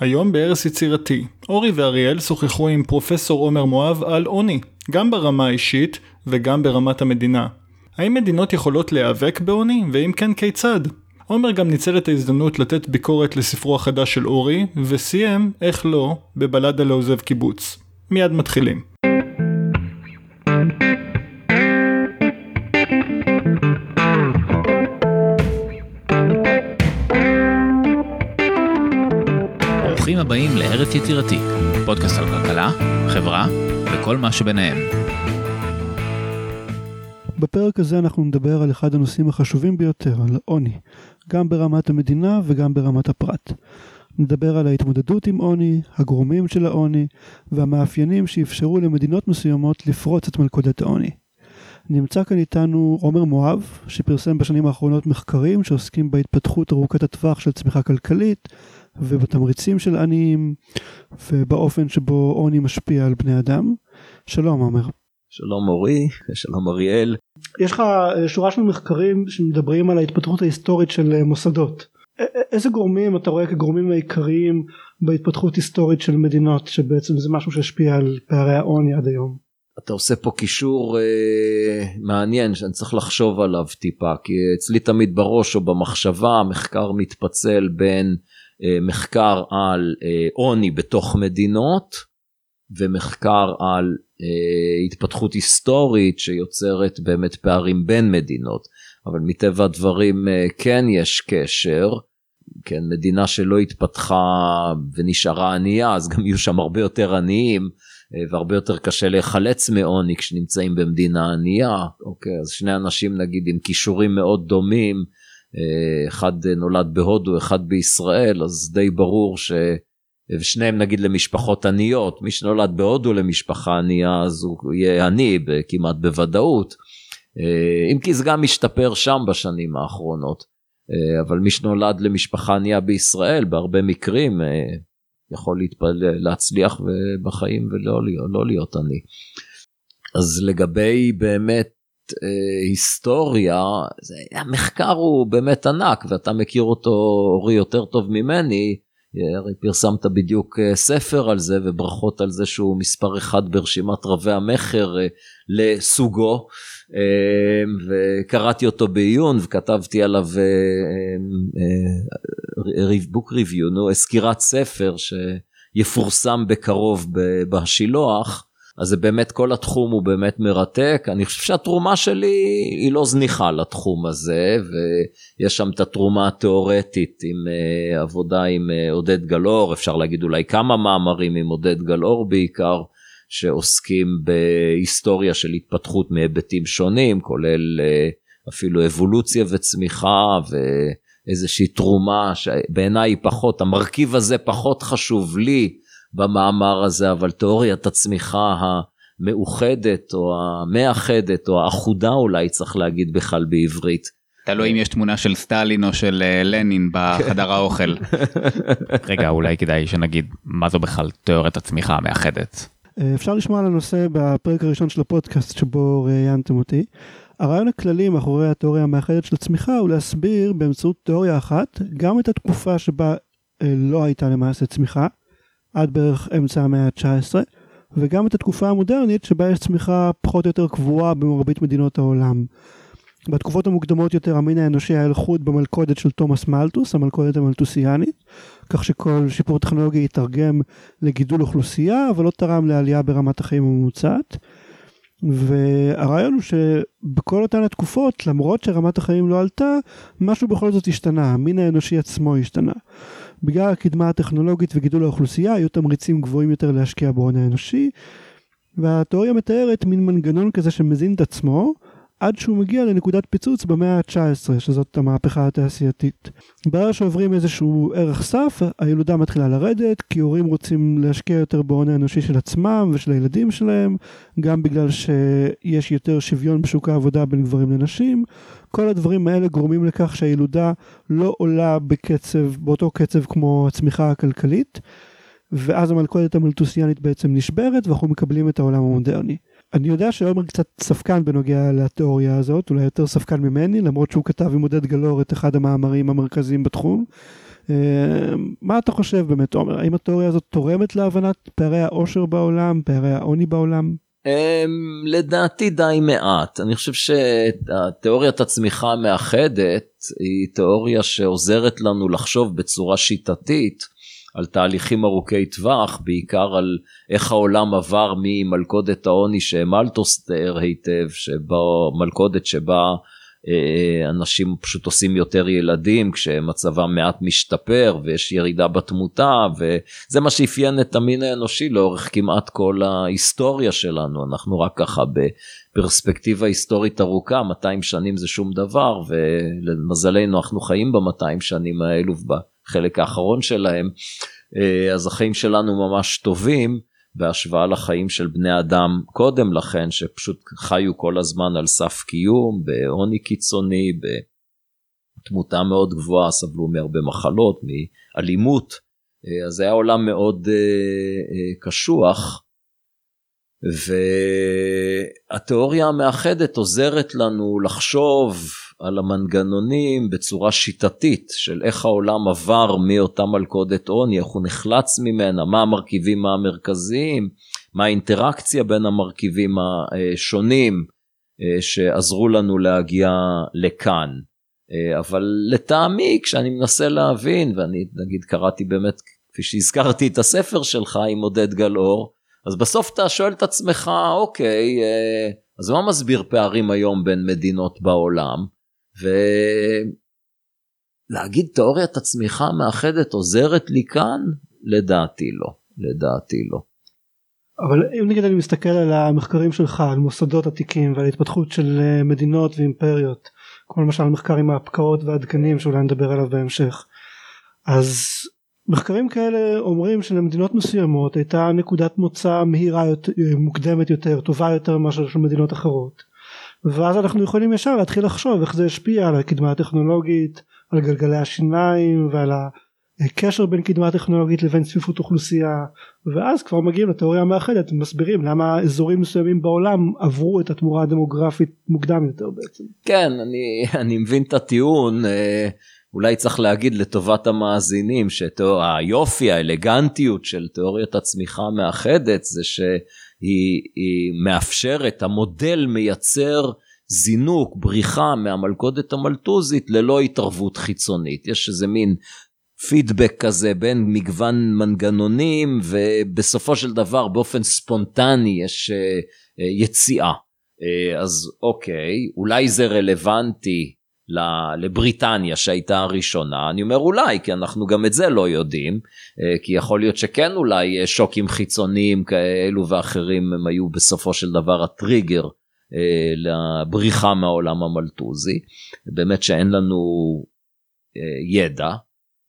היום בערש יצירתי, אורי ואריאל שוחחו עם פרופסור עומר מואב על עוני, גם ברמה האישית וגם ברמת המדינה. האם מדינות יכולות להיאבק בעוני, ואם כן כיצד? עומר גם ניצל את ההזדמנות לתת ביקורת לספרו החדש של אורי, וסיים, איך לא, בבלדה לעוזב קיבוץ. מיד מתחילים. ברוכים הבאים לארץ יצירתי, פודקאסט על כלכלה, חברה וכל מה שביניהם. בפרק הזה אנחנו נדבר על אחד הנושאים החשובים ביותר, על עוני, גם ברמת המדינה וגם ברמת הפרט. נדבר על ההתמודדות עם עוני, הגורמים של העוני, והמאפיינים שאפשרו למדינות מסוימות לפרוץ את מלכודת העוני. נמצא כאן איתנו עומר מואב, שפרסם בשנים האחרונות מחקרים שעוסקים בהתפתחות ארוכת הטווח של צמיחה כלכלית, ובתמריצים של עניים, ובאופן שבו עוני משפיע על בני אדם. שלום עומר. שלום אורי, שלום אריאל. יש לך אה, שורה של מחקרים שמדברים על ההתפתחות ההיסטורית של אה, מוסדות. איזה גורמים אתה רואה כגורמים העיקריים בהתפתחות היסטורית של מדינות שבעצם זה משהו שהשפיע על פערי העוני עד היום? אתה עושה פה קישור אה, מעניין שאני צריך לחשוב עליו טיפה כי אצלי תמיד בראש או במחשבה המחקר מתפצל בין מחקר על אה, עוני בתוך מדינות ומחקר על אה, התפתחות היסטורית שיוצרת באמת פערים בין מדינות. אבל מטבע הדברים כן יש קשר. כן מדינה שלא התפתחה ונשארה ענייה אז גם יהיו שם הרבה יותר עניים והרבה יותר קשה להיחלץ מעוני כשנמצאים במדינה ענייה. אוקיי אז שני אנשים נגיד עם כישורים מאוד דומים אחד נולד בהודו אחד בישראל אז די ברור ש... ושניהם נגיד למשפחות עניות. מי שנולד בהודו למשפחה ענייה אז הוא יהיה עני כמעט בוודאות. אם כי זה גם משתפר שם בשנים האחרונות. אבל מי שנולד למשפחה ענייה בישראל בהרבה מקרים יכול להתפל... להצליח בחיים ולא לא להיות עני. אז לגבי באמת אה, היסטוריה, זה, המחקר הוא באמת ענק ואתה מכיר אותו אורי יותר טוב ממני, הרי פרסמת בדיוק אה, ספר על זה וברכות על זה שהוא מספר אחד ברשימת רבי המכר אה, לסוגו. וקראתי אותו בעיון וכתבתי עליו בוק ריוויו, נו, סקירת ספר שיפורסם בקרוב בשילוח אז זה באמת כל התחום הוא באמת מרתק אני חושב שהתרומה שלי היא לא זניחה לתחום הזה ויש שם את התרומה התיאורטית עם uh, עבודה עם uh, עודד גלאור אפשר להגיד אולי כמה מאמרים עם עודד גלאור בעיקר שעוסקים בהיסטוריה של התפתחות מהיבטים שונים כולל uh, אפילו אבולוציה וצמיחה ואיזושהי תרומה שבעיניי היא פחות המרכיב הזה פחות חשוב לי. במאמר הזה, אבל תיאוריית הצמיחה המאוחדת או המאחדת או האחודה אולי צריך להגיד בכלל בעברית. תלוי אם יש תמונה של סטלין או של אה, לנין בחדר האוכל. רגע אולי כדאי שנגיד מה זו בכלל תיאוריית הצמיחה המאחדת. אה, אפשר לשמוע על הנושא בפרק הראשון של הפודקאסט שבו ראיינתם אותי. הרעיון הכללי מאחורי התיאוריה המאחדת של צמיחה הוא להסביר באמצעות תיאוריה אחת גם את התקופה שבה אה, לא הייתה למעשה צמיחה עד בערך אמצע המאה ה-19 וגם את התקופה המודרנית שבה יש צמיחה פחות או יותר קבועה במרבית מדינות העולם. בתקופות המוקדמות יותר המין האנושי היה לחוד במלכודת של תומאס מלטוס, המלכודת המלטוסיאנית, כך שכל שיפור טכנולוגי יתרגם לגידול אוכלוסייה, אבל לא תרם לעלייה ברמת החיים הממוצעת. והרעיון הוא שבכל אותן התקופות, למרות שרמת החיים לא עלתה, משהו בכל זאת השתנה, המין האנושי עצמו השתנה. בגלל הקדמה הטכנולוגית וגידול האוכלוסייה היו תמריצים גבוהים יותר להשקיע בהון האנושי והתיאוריה מתארת מין מנגנון כזה שמזין את עצמו עד שהוא מגיע לנקודת פיצוץ במאה ה-19 שזאת המהפכה התעשייתית. ברגע שעוברים איזשהו ערך סף הילודה מתחילה לרדת כי הורים רוצים להשקיע יותר בהון האנושי של עצמם ושל הילדים שלהם גם בגלל שיש יותר שוויון בשוק העבודה בין גברים לנשים כל הדברים האלה גורמים לכך שהילודה לא עולה בקצב באותו קצב כמו הצמיחה הכלכלית ואז המלכודת המלטוסיאנית בעצם נשברת ואנחנו מקבלים את העולם המודרני. אני יודע שעומר קצת ספקן בנוגע לתיאוריה הזאת, אולי יותר ספקן ממני, למרות שהוא כתב עם עודד גלאור את אחד המאמרים המרכזיים בתחום. אה, מה אתה חושב באמת, עומר? האם התיאוריה הזאת תורמת להבנת פערי העושר בעולם, פערי העוני בעולם? Um, לדעתי די מעט אני חושב שתיאוריית הצמיחה המאחדת היא תיאוריה שעוזרת לנו לחשוב בצורה שיטתית על תהליכים ארוכי טווח בעיקר על איך העולם עבר ממלכודת העוני שמלטוס תיאר היטב שבו מלכודת שבה אה, אנשים פשוט עושים יותר ילדים כשמצבם מעט משתפר ויש ירידה בתמותה וזה מה שאפיין את המין האנושי לאורך כמעט כל ההיסטוריה שלנו. אנחנו רק ככה בפרספקטיבה היסטורית ארוכה 200 שנים זה שום דבר ולמזלנו אנחנו חיים ב-200 שנים האלו בחלק האחרון שלהם אה, אז החיים שלנו ממש טובים. בהשוואה לחיים של בני אדם קודם לכן שפשוט חיו כל הזמן על סף קיום בעוני קיצוני בתמותה מאוד גבוהה סבלו מהרבה מחלות מאלימות אז זה היה עולם מאוד uh, קשוח והתיאוריה המאחדת עוזרת לנו לחשוב על המנגנונים בצורה שיטתית של איך העולם עבר מאותה מלכודת עוני, איך הוא נחלץ ממנה, מה המרכיבים המרכזיים, מה האינטראקציה בין המרכיבים השונים אה, שעזרו לנו להגיע לכאן. אה, אבל לטעמי כשאני מנסה להבין ואני נגיד קראתי באמת כפי שהזכרתי את הספר שלך עם עודד גלאור אז בסוף אתה שואל את עצמך אוקיי אה, אז מה מסביר פערים היום בין מדינות בעולם ולהגיד תיאוריית הצמיחה המאחדת עוזרת לי כאן? לדעתי לא, לדעתי לא. אבל אם נגיד אני מסתכל על המחקרים שלך על מוסדות עתיקים ועל התפתחות של אה, מדינות ואימפריות כמו למשל מחקר עם ההפקעות והדגנים שאולי נדבר עליו בהמשך אז מחקרים כאלה אומרים שלמדינות מסוימות הייתה נקודת מוצא מהירה יותר, מוקדמת יותר טובה יותר מאשר של מדינות אחרות ואז אנחנו יכולים ישר להתחיל לחשוב איך זה השפיע על הקדמה הטכנולוגית, על גלגלי השיניים ועל הקשר בין קדמה טכנולוגית לבין צפיפות אוכלוסייה ואז כבר מגיעים לתיאוריה המאחדת ומסבירים למה אזורים מסוימים בעולם עברו את התמורה הדמוגרפית מוקדם יותר בעצם. כן אני, אני מבין את הטיעון אה, אולי צריך להגיד לטובת המאזינים שהיופי האלגנטיות של תיאוריית הצמיחה המאחדת זה ש... היא, היא מאפשרת, המודל מייצר זינוק, בריחה מהמלכודת המלטוזית ללא התערבות חיצונית. יש איזה מין פידבק כזה בין מגוון מנגנונים ובסופו של דבר באופן ספונטני יש uh, יציאה. Uh, אז אוקיי, אולי זה רלוונטי לבריטניה שהייתה הראשונה אני אומר אולי כי אנחנו גם את זה לא יודעים אה, כי יכול להיות שכן אולי שוקים חיצוניים כאלו ואחרים הם היו בסופו של דבר הטריגר אה, לבריחה מהעולם המלטוזי. באמת שאין לנו אה, ידע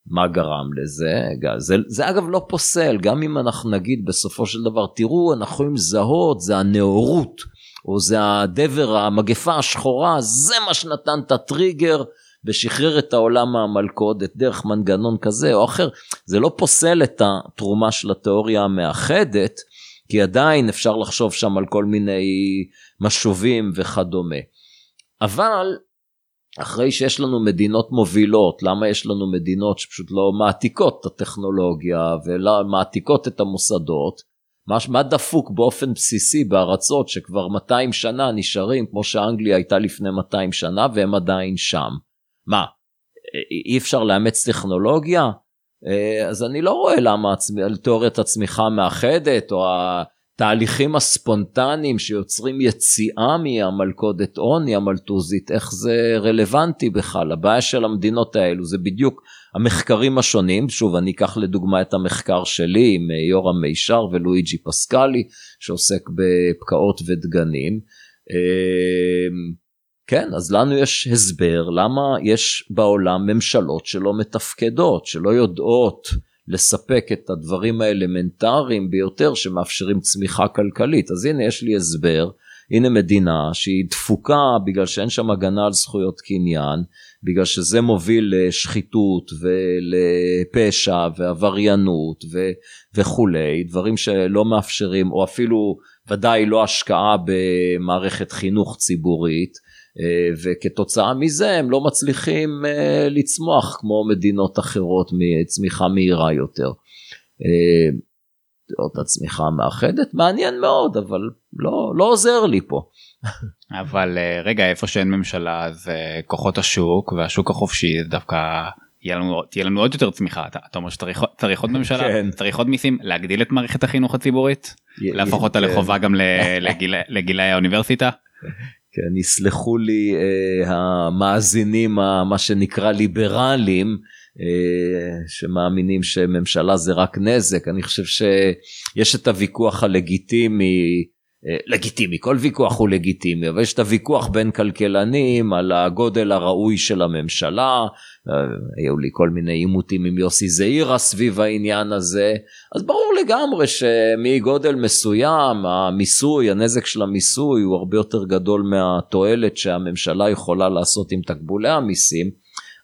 מה גרם לזה. זה, זה אגב לא פוסל גם אם אנחנו נגיד בסופו של דבר תראו אנחנו יכולים לזהות זה הנאורות או זה הדבר, המגפה השחורה, זה מה שנתן את הטריגר ושחרר את העולם מהמלכודת דרך מנגנון כזה או אחר. זה לא פוסל את התרומה של התיאוריה המאחדת, כי עדיין אפשר לחשוב שם על כל מיני משובים וכדומה. אבל אחרי שיש לנו מדינות מובילות, למה יש לנו מדינות שפשוט לא מעתיקות את הטכנולוגיה ומעתיקות את המוסדות? מה, מה דפוק באופן בסיסי בארצות שכבר 200 שנה נשארים כמו שאנגליה הייתה לפני 200 שנה והם עדיין שם. מה, אי אפשר לאמץ טכנולוגיה? אה, אז אני לא רואה למה תיאוריית הצמיחה המאחדת או התהליכים הספונטניים שיוצרים יציאה מהמלכודת עוני המלטוזית, איך זה רלוונטי בכלל. הבעיה של המדינות האלו זה בדיוק המחקרים השונים, שוב אני אקח לדוגמה את המחקר שלי עם אה, יורם מישר ולואיג'י פסקלי שעוסק בפקעות ודגנים. אמ, כן, אז לנו יש הסבר למה יש בעולם ממשלות שלא מתפקדות, שלא יודעות לספק את הדברים האלמנטריים ביותר שמאפשרים צמיחה כלכלית. אז הנה יש לי הסבר, הנה מדינה שהיא דפוקה בגלל שאין שם הגנה על זכויות קניין, בגלל שזה מוביל לשחיתות ולפשע ועבריינות ו, וכולי, דברים שלא מאפשרים, או אפילו ודאי לא השקעה במערכת חינוך ציבורית, וכתוצאה מזה הם לא מצליחים לצמוח כמו מדינות אחרות מצמיחה מהירה יותר. אותה צמיחה מאחדת מעניין מאוד אבל לא לא עוזר לי פה. אבל רגע איפה שאין ממשלה זה כוחות השוק והשוק החופשי דווקא יהיה לנו תהיה לנו עוד יותר צמיחה. אתה, אתה אומר שצריך צריך עוד ממשלה? כן. צריך עוד מיסים? להגדיל את מערכת החינוך הציבורית? להפוך אותה לחובה גם לגיל, לגילאי האוניברסיטה. כן יסלחו לי אה, המאזינים מה שנקרא ליברלים אה, שמאמינים שממשלה זה רק נזק. אני חושב שיש את הוויכוח הלגיטימי אה, לגיטימי כל ויכוח הוא לגיטימי אבל יש את הוויכוח בין כלכלנים על הגודל הראוי של הממשלה אה, היו לי כל מיני עימותים עם יוסי זעירה סביב העניין הזה אז ברור לגמרי שמגודל מסוים המיסוי הנזק של המיסוי הוא הרבה יותר גדול מהתועלת שהממשלה יכולה לעשות עם תקבולי המיסים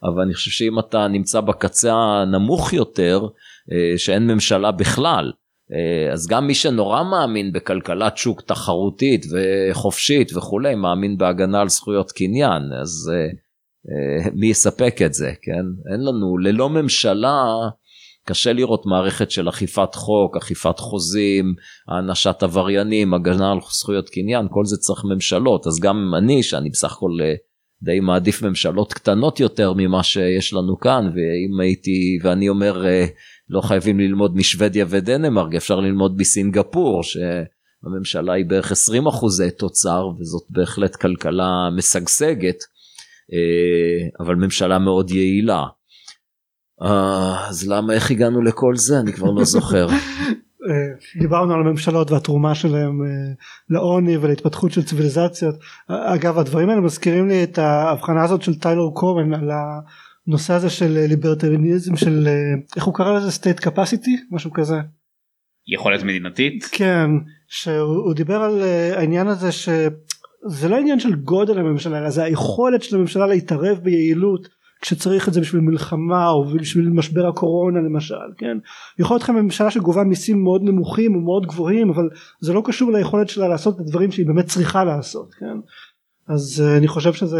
אבל אני חושב שאם אתה נמצא בקצה הנמוך יותר אה, שאין ממשלה בכלל. אה, אז גם מי שנורא מאמין בכלכלת שוק תחרותית וחופשית וכולי מאמין בהגנה על זכויות קניין אז אה, אה, מי יספק את זה כן? אין לנו ללא ממשלה קשה לראות מערכת של אכיפת חוק אכיפת חוזים הענשת עבריינים הגנה על זכויות קניין כל זה צריך ממשלות. אז גם אני שאני בסך הכל די מעדיף ממשלות קטנות יותר ממה שיש לנו כאן ואם הייתי ואני אומר לא חייבים ללמוד משוודיה ודנמרק אפשר ללמוד בסינגפור שהממשלה היא בערך 20 אחוזי תוצר וזאת בהחלט כלכלה משגשגת אה, אבל ממשלה מאוד יעילה. אה, אז למה איך הגענו לכל זה אני כבר לא זוכר. אה, דיברנו על הממשלות והתרומה שלהם לעוני ולהתפתחות של ציוויליזציות אגב הדברים האלה מזכירים לי את ההבחנה הזאת של טיילור קורן על הנושא הזה של ליברטריניזם של איך הוא קרא לזה? State capacity? משהו כזה. יכולת מדינתית? כן שהוא דיבר על העניין הזה שזה לא עניין של גודל הממשלה אלא זה היכולת של הממשלה להתערב ביעילות כשצריך את זה בשביל מלחמה או בשביל משבר הקורונה למשל כן? יכול להיות ממשלה שגובה מיסים מאוד נמוכים ומאוד גבוהים אבל זה לא קשור ליכולת שלה לעשות את הדברים שהיא באמת צריכה לעשות כן אז uh, אני חושב שזה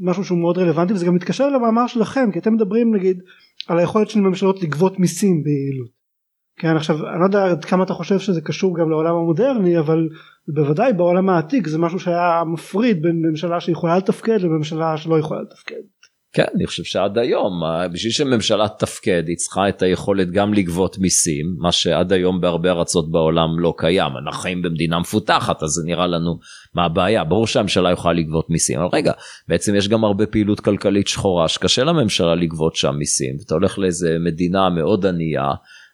משהו שהוא מאוד רלוונטי וזה גם מתקשר למאמר שלכם כי אתם מדברים נגיד על היכולת של ממשלות לגבות מיסים ביעילות. כן עכשיו אני לא יודע עד כמה אתה חושב שזה קשור גם לעולם המודרני אבל בוודאי בעולם העתיק זה משהו שהיה מפריד בין ממשלה שיכולה לתפקד לממשלה שלא יכולה לתפקד. כן, אני חושב שעד היום, בשביל שממשלה תפקד, היא צריכה את היכולת גם לגבות מיסים, מה שעד היום בהרבה ארצות בעולם לא קיים. אנחנו חיים במדינה מפותחת, אז זה נראה לנו מה הבעיה. ברור שהממשלה יכולה לגבות מיסים, אבל רגע, בעצם יש גם הרבה פעילות כלכלית שחורה שקשה לממשלה לגבות שם מיסים. אתה הולך לאיזה מדינה מאוד ענייה,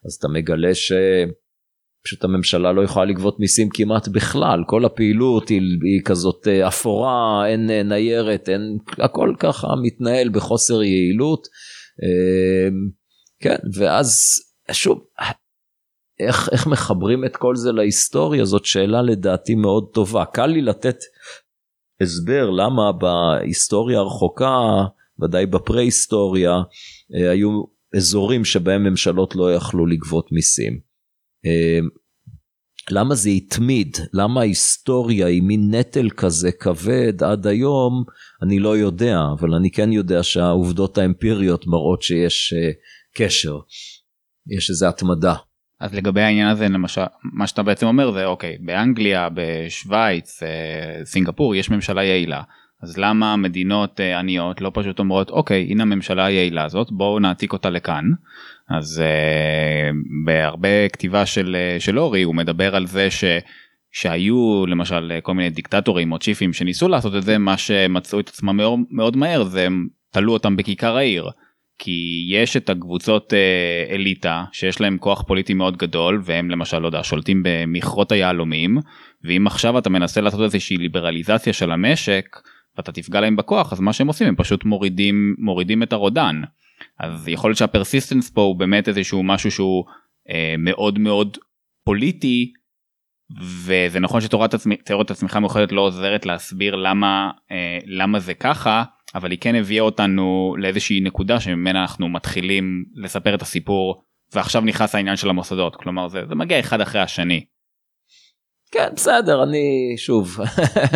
אז אתה מגלה ש... פשוט הממשלה לא יכולה לגבות מיסים כמעט בכלל, כל הפעילות היא, היא כזאת אה, אפורה, אין אה, ניירת, אין, הכל ככה מתנהל בחוסר יעילות. אמ, כן, ואז שוב, איך, איך מחברים את כל זה להיסטוריה זאת שאלה לדעתי מאוד טובה. קל לי לתת הסבר למה בהיסטוריה הרחוקה, ודאי בפרה-היסטוריה, אה, היו אזורים שבהם ממשלות לא יכלו לגבות מיסים. אמ, למה זה התמיד? למה ההיסטוריה היא מין נטל כזה כבד עד היום? אני לא יודע, אבל אני כן יודע שהעובדות האמפיריות מראות שיש uh, קשר, יש איזה התמדה. אז לגבי העניין הזה למשל מה שאתה בעצם אומר זה אוקיי באנגליה בשוויץ אה, סינגפור יש ממשלה יעילה אז למה מדינות אה, עניות לא פשוט אומרות אוקיי הנה הממשלה היעילה הזאת בואו נעתיק אותה לכאן אז uh, בהרבה כתיבה של, uh, של אורי הוא מדבר על זה ש... שהיו למשל כל מיני דיקטטורים או צ'יפים שניסו לעשות את זה מה שמצאו את עצמם מאוד, מאוד מהר זה הם תלו אותם בכיכר העיר. כי יש את הקבוצות uh, אליטה שיש להם כוח פוליטי מאוד גדול והם למשל לא יודע שולטים במכרות היהלומים ואם עכשיו אתה מנסה לעשות איזושהי ליברליזציה של המשק ואתה תפגע להם בכוח אז מה שהם עושים הם פשוט מורידים מורידים את הרודן. אז יכול להיות שה persistence פה הוא באמת איזשהו משהו שהוא אה, מאוד מאוד פוליטי וזה נכון שתיאוריית הצמיחה המאוחדת לא עוזרת להסביר למה אה, למה זה ככה אבל היא כן הביאה אותנו לאיזושהי נקודה שממנה אנחנו מתחילים לספר את הסיפור ועכשיו נכנס העניין של המוסדות כלומר זה, זה מגיע אחד אחרי השני. כן, בסדר, אני שוב,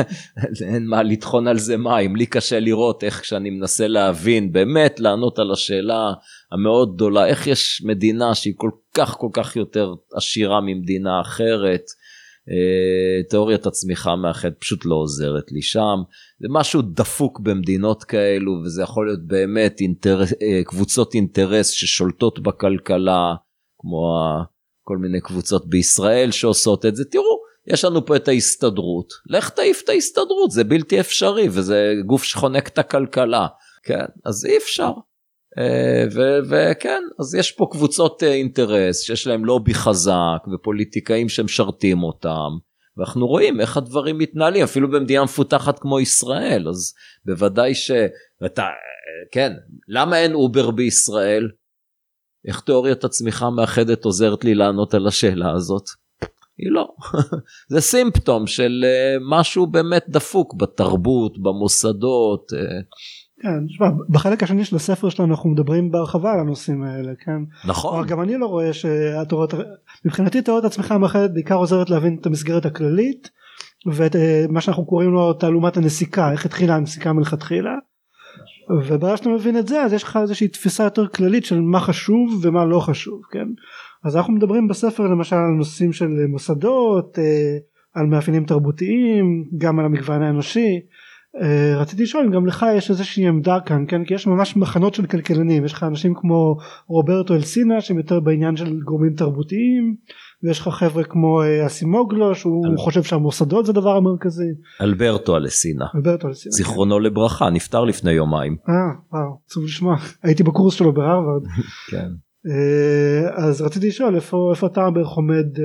אין מה לטחון על זה מים, לי קשה לראות איך כשאני מנסה להבין, באמת לענות על השאלה המאוד גדולה, איך יש מדינה שהיא כל כך כל כך יותר עשירה ממדינה אחרת, אה, תיאוריית הצמיחה המאחד פשוט לא עוזרת לי שם, זה משהו דפוק במדינות כאלו, וזה יכול להיות באמת אינטרס, אה, קבוצות אינטרס ששולטות בכלכלה, כמו כל מיני קבוצות בישראל שעושות את זה, תראו. יש לנו פה את ההסתדרות, לך תעיף את ההסתדרות, זה בלתי אפשרי וזה גוף שחונק את הכלכלה, כן, אז אי אפשר. אה, וכן, אז יש פה קבוצות אה, אינטרס שיש להם לובי חזק ופוליטיקאים שמשרתים אותם, ואנחנו רואים איך הדברים מתנהלים, אפילו במדינה מפותחת כמו ישראל, אז בוודאי ש... ואתה, כן, למה אין אובר בישראל? איך תיאוריית הצמיחה המאחדת עוזרת לי לענות על השאלה הזאת? היא לא. זה סימפטום של אה, משהו באמת דפוק בתרבות, במוסדות. אה. כן, תשמע, בחלק השני של הספר שלנו אנחנו מדברים בהרחבה על הנושאים האלה, כן? נכון. גם אני לא רואה שהתיאוריות, מבחינתי תיאוריית הצמיחה המאחדת בעיקר עוזרת להבין את המסגרת הכללית ואת אה, מה שאנחנו קוראים לו תעלומת הנסיקה, איך התחילה הנסיקה מלכתחילה. וברגע שאתה מבין את זה אז יש לך איזושהי תפיסה יותר כללית של מה חשוב ומה לא חשוב, כן? אז אנחנו מדברים בספר למשל על נושאים של מוסדות, אה, על מאפיינים תרבותיים, גם על המגוון האנושי. אה, רציתי לשאול אם גם לך יש איזושהי עמדה כאן, כן? כי יש ממש מחנות של כלכלנים, יש לך אנשים כמו רוברטו אלסינה שהם יותר בעניין של גורמים תרבותיים, ויש לך חבר'ה כמו אה, אסימוגלו שהוא אל... חושב שהמוסדות זה הדבר המרכזי. אלברטו אלסינה. אלברטו אלסינה. זיכרונו כן. לברכה, נפטר לפני יומיים. אה, וואו, עצוב לשמוע. הייתי בקורס שלו בהרווארד. כן. אה, אז רציתי לשאול איפה, איפה אתה בערך עומד אה,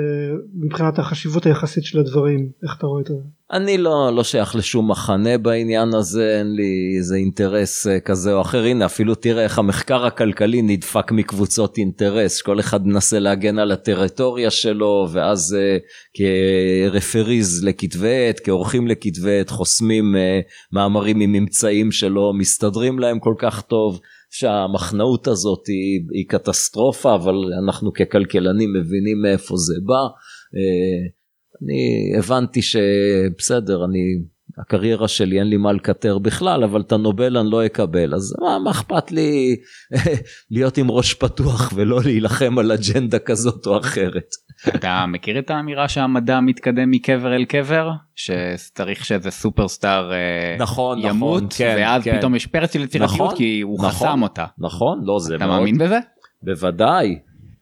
מבחינת החשיבות היחסית של הדברים איך אתה רואה את זה. אני לא לא שייך לשום מחנה בעניין הזה אין לי איזה אינטרס אה, כזה או אחר הנה אפילו תראה איך המחקר הכלכלי נדפק מקבוצות אינטרס כל אחד מנסה להגן על הטריטוריה שלו ואז כרפריז לכתבי עת כאורחים לכתבי עת חוסמים מאמרים עם ממצאים שלא מסתדרים להם כל כך טוב. שהמחנאות הזאת היא, היא קטסטרופה, אבל אנחנו ככלכלנים מבינים מאיפה זה בא. אה, אני הבנתי שבסדר, אני, הקריירה שלי אין לי מה לקטר בכלל, אבל את הנובל אני לא אקבל, אז מה, מה אכפת לי להיות עם ראש פתוח ולא להילחם על אג'נדה כזאת או אחרת. אתה מכיר את האמירה שהמדע מתקדם מקבר אל קבר שצריך שאיזה סופרסטאר אה, נכון, ימות נכון, כן, ואז כן. פתאום יש פרץ של יצירתיות נכון, כי הוא נכון, חסם אותה. נכון, לא זה אתה מאוד. מאמין בזה? בוודאי,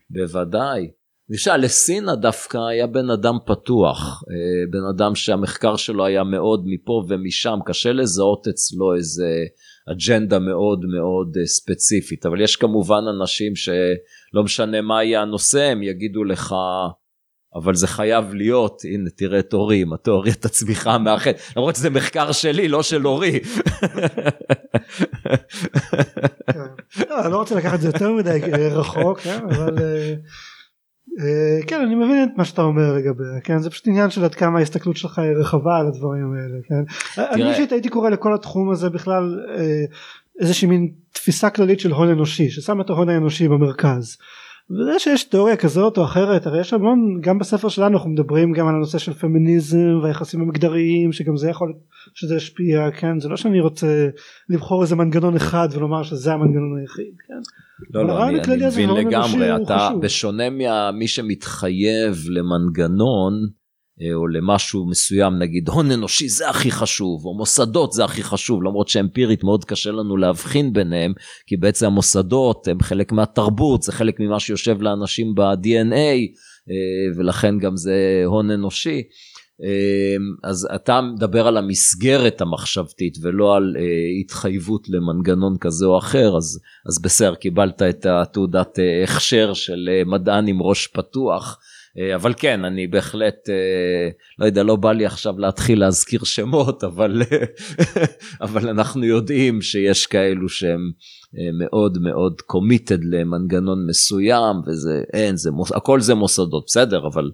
בוודאי. למשל לסינה דווקא היה בן אדם פתוח, אה, בן אדם שהמחקר שלו היה מאוד מפה ומשם, קשה לזהות אצלו איזה אג'נדה מאוד מאוד אה, ספציפית, אבל יש כמובן אנשים שלא משנה מה יהיה הנושא, הם יגידו לך, אבל זה חייב להיות, הנה תראה את אורי עם התיאוריית הצמיחה המאחד, למרות שזה מחקר שלי, לא של אורי. לא, אני לא רוצה לקחת את זה יותר מדי רחוק, כן, אבל אה, כן אני מבין את מה שאתה אומר לגביה, כן, זה פשוט עניין של עד כמה ההסתכלות שלך היא רחבה על הדברים האלה, כן. אני אישית הייתי קורא לכל התחום הזה בכלל איזושהי מין תפיסה כללית של הון אנושי, ששם את ההון האנושי במרכז. וזה שיש תיאוריה כזאת או אחרת הרי יש המון גם בספר שלנו אנחנו מדברים גם על הנושא של פמיניזם והיחסים המגדריים שגם זה יכול שזה ישפיע כן? זה לא שאני רוצה לבחור איזה מנגנון אחד ולומר שזה המנגנון היחיד כן. לא לא אני, אני מבין לגמרי. אתה בשונה ממי שמתחייב למנגנון או למשהו מסוים נגיד הון אנושי זה הכי חשוב או מוסדות זה הכי חשוב למרות שאמפירית מאוד קשה לנו להבחין ביניהם כי בעצם המוסדות הם חלק מהתרבות זה חלק ממה שיושב לאנשים ב-DNA אה, ולכן גם זה הון אנושי. אה, אז אתה מדבר על המסגרת המחשבתית ולא על התחייבות למנגנון כזה או אחר אז, אז בסדר קיבלת את התעודת הכשר של מדען עם ראש פתוח. אה, אבל כן, אני בהחלט, אה, לא יודע, לא בא לי עכשיו להתחיל להזכיר שמות, אבל, אבל אנחנו יודעים שיש כאלו שהם אה, מאוד מאוד committed למנגנון מסוים, וזה, אין, זה, הכל זה מוסדות, בסדר, אבל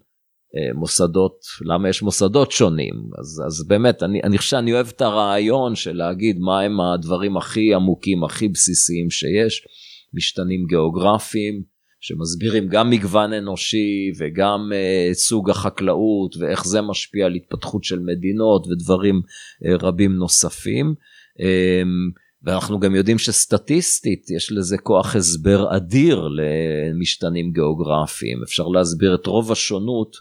מוסדות, למה יש מוסדות שונים? אז, אז באמת, אני, אני חושב שאני אוהב את הרעיון של להגיד מה הם הדברים הכי עמוקים, הכי בסיסיים שיש, משתנים גיאוגרפיים. שמסבירים גם מגוון אנושי וגם uh, סוג החקלאות ואיך זה משפיע על התפתחות של מדינות ודברים uh, רבים נוספים. Um, ואנחנו גם יודעים שסטטיסטית יש לזה כוח הסבר אדיר למשתנים גיאוגרפיים אפשר להסביר את רוב השונות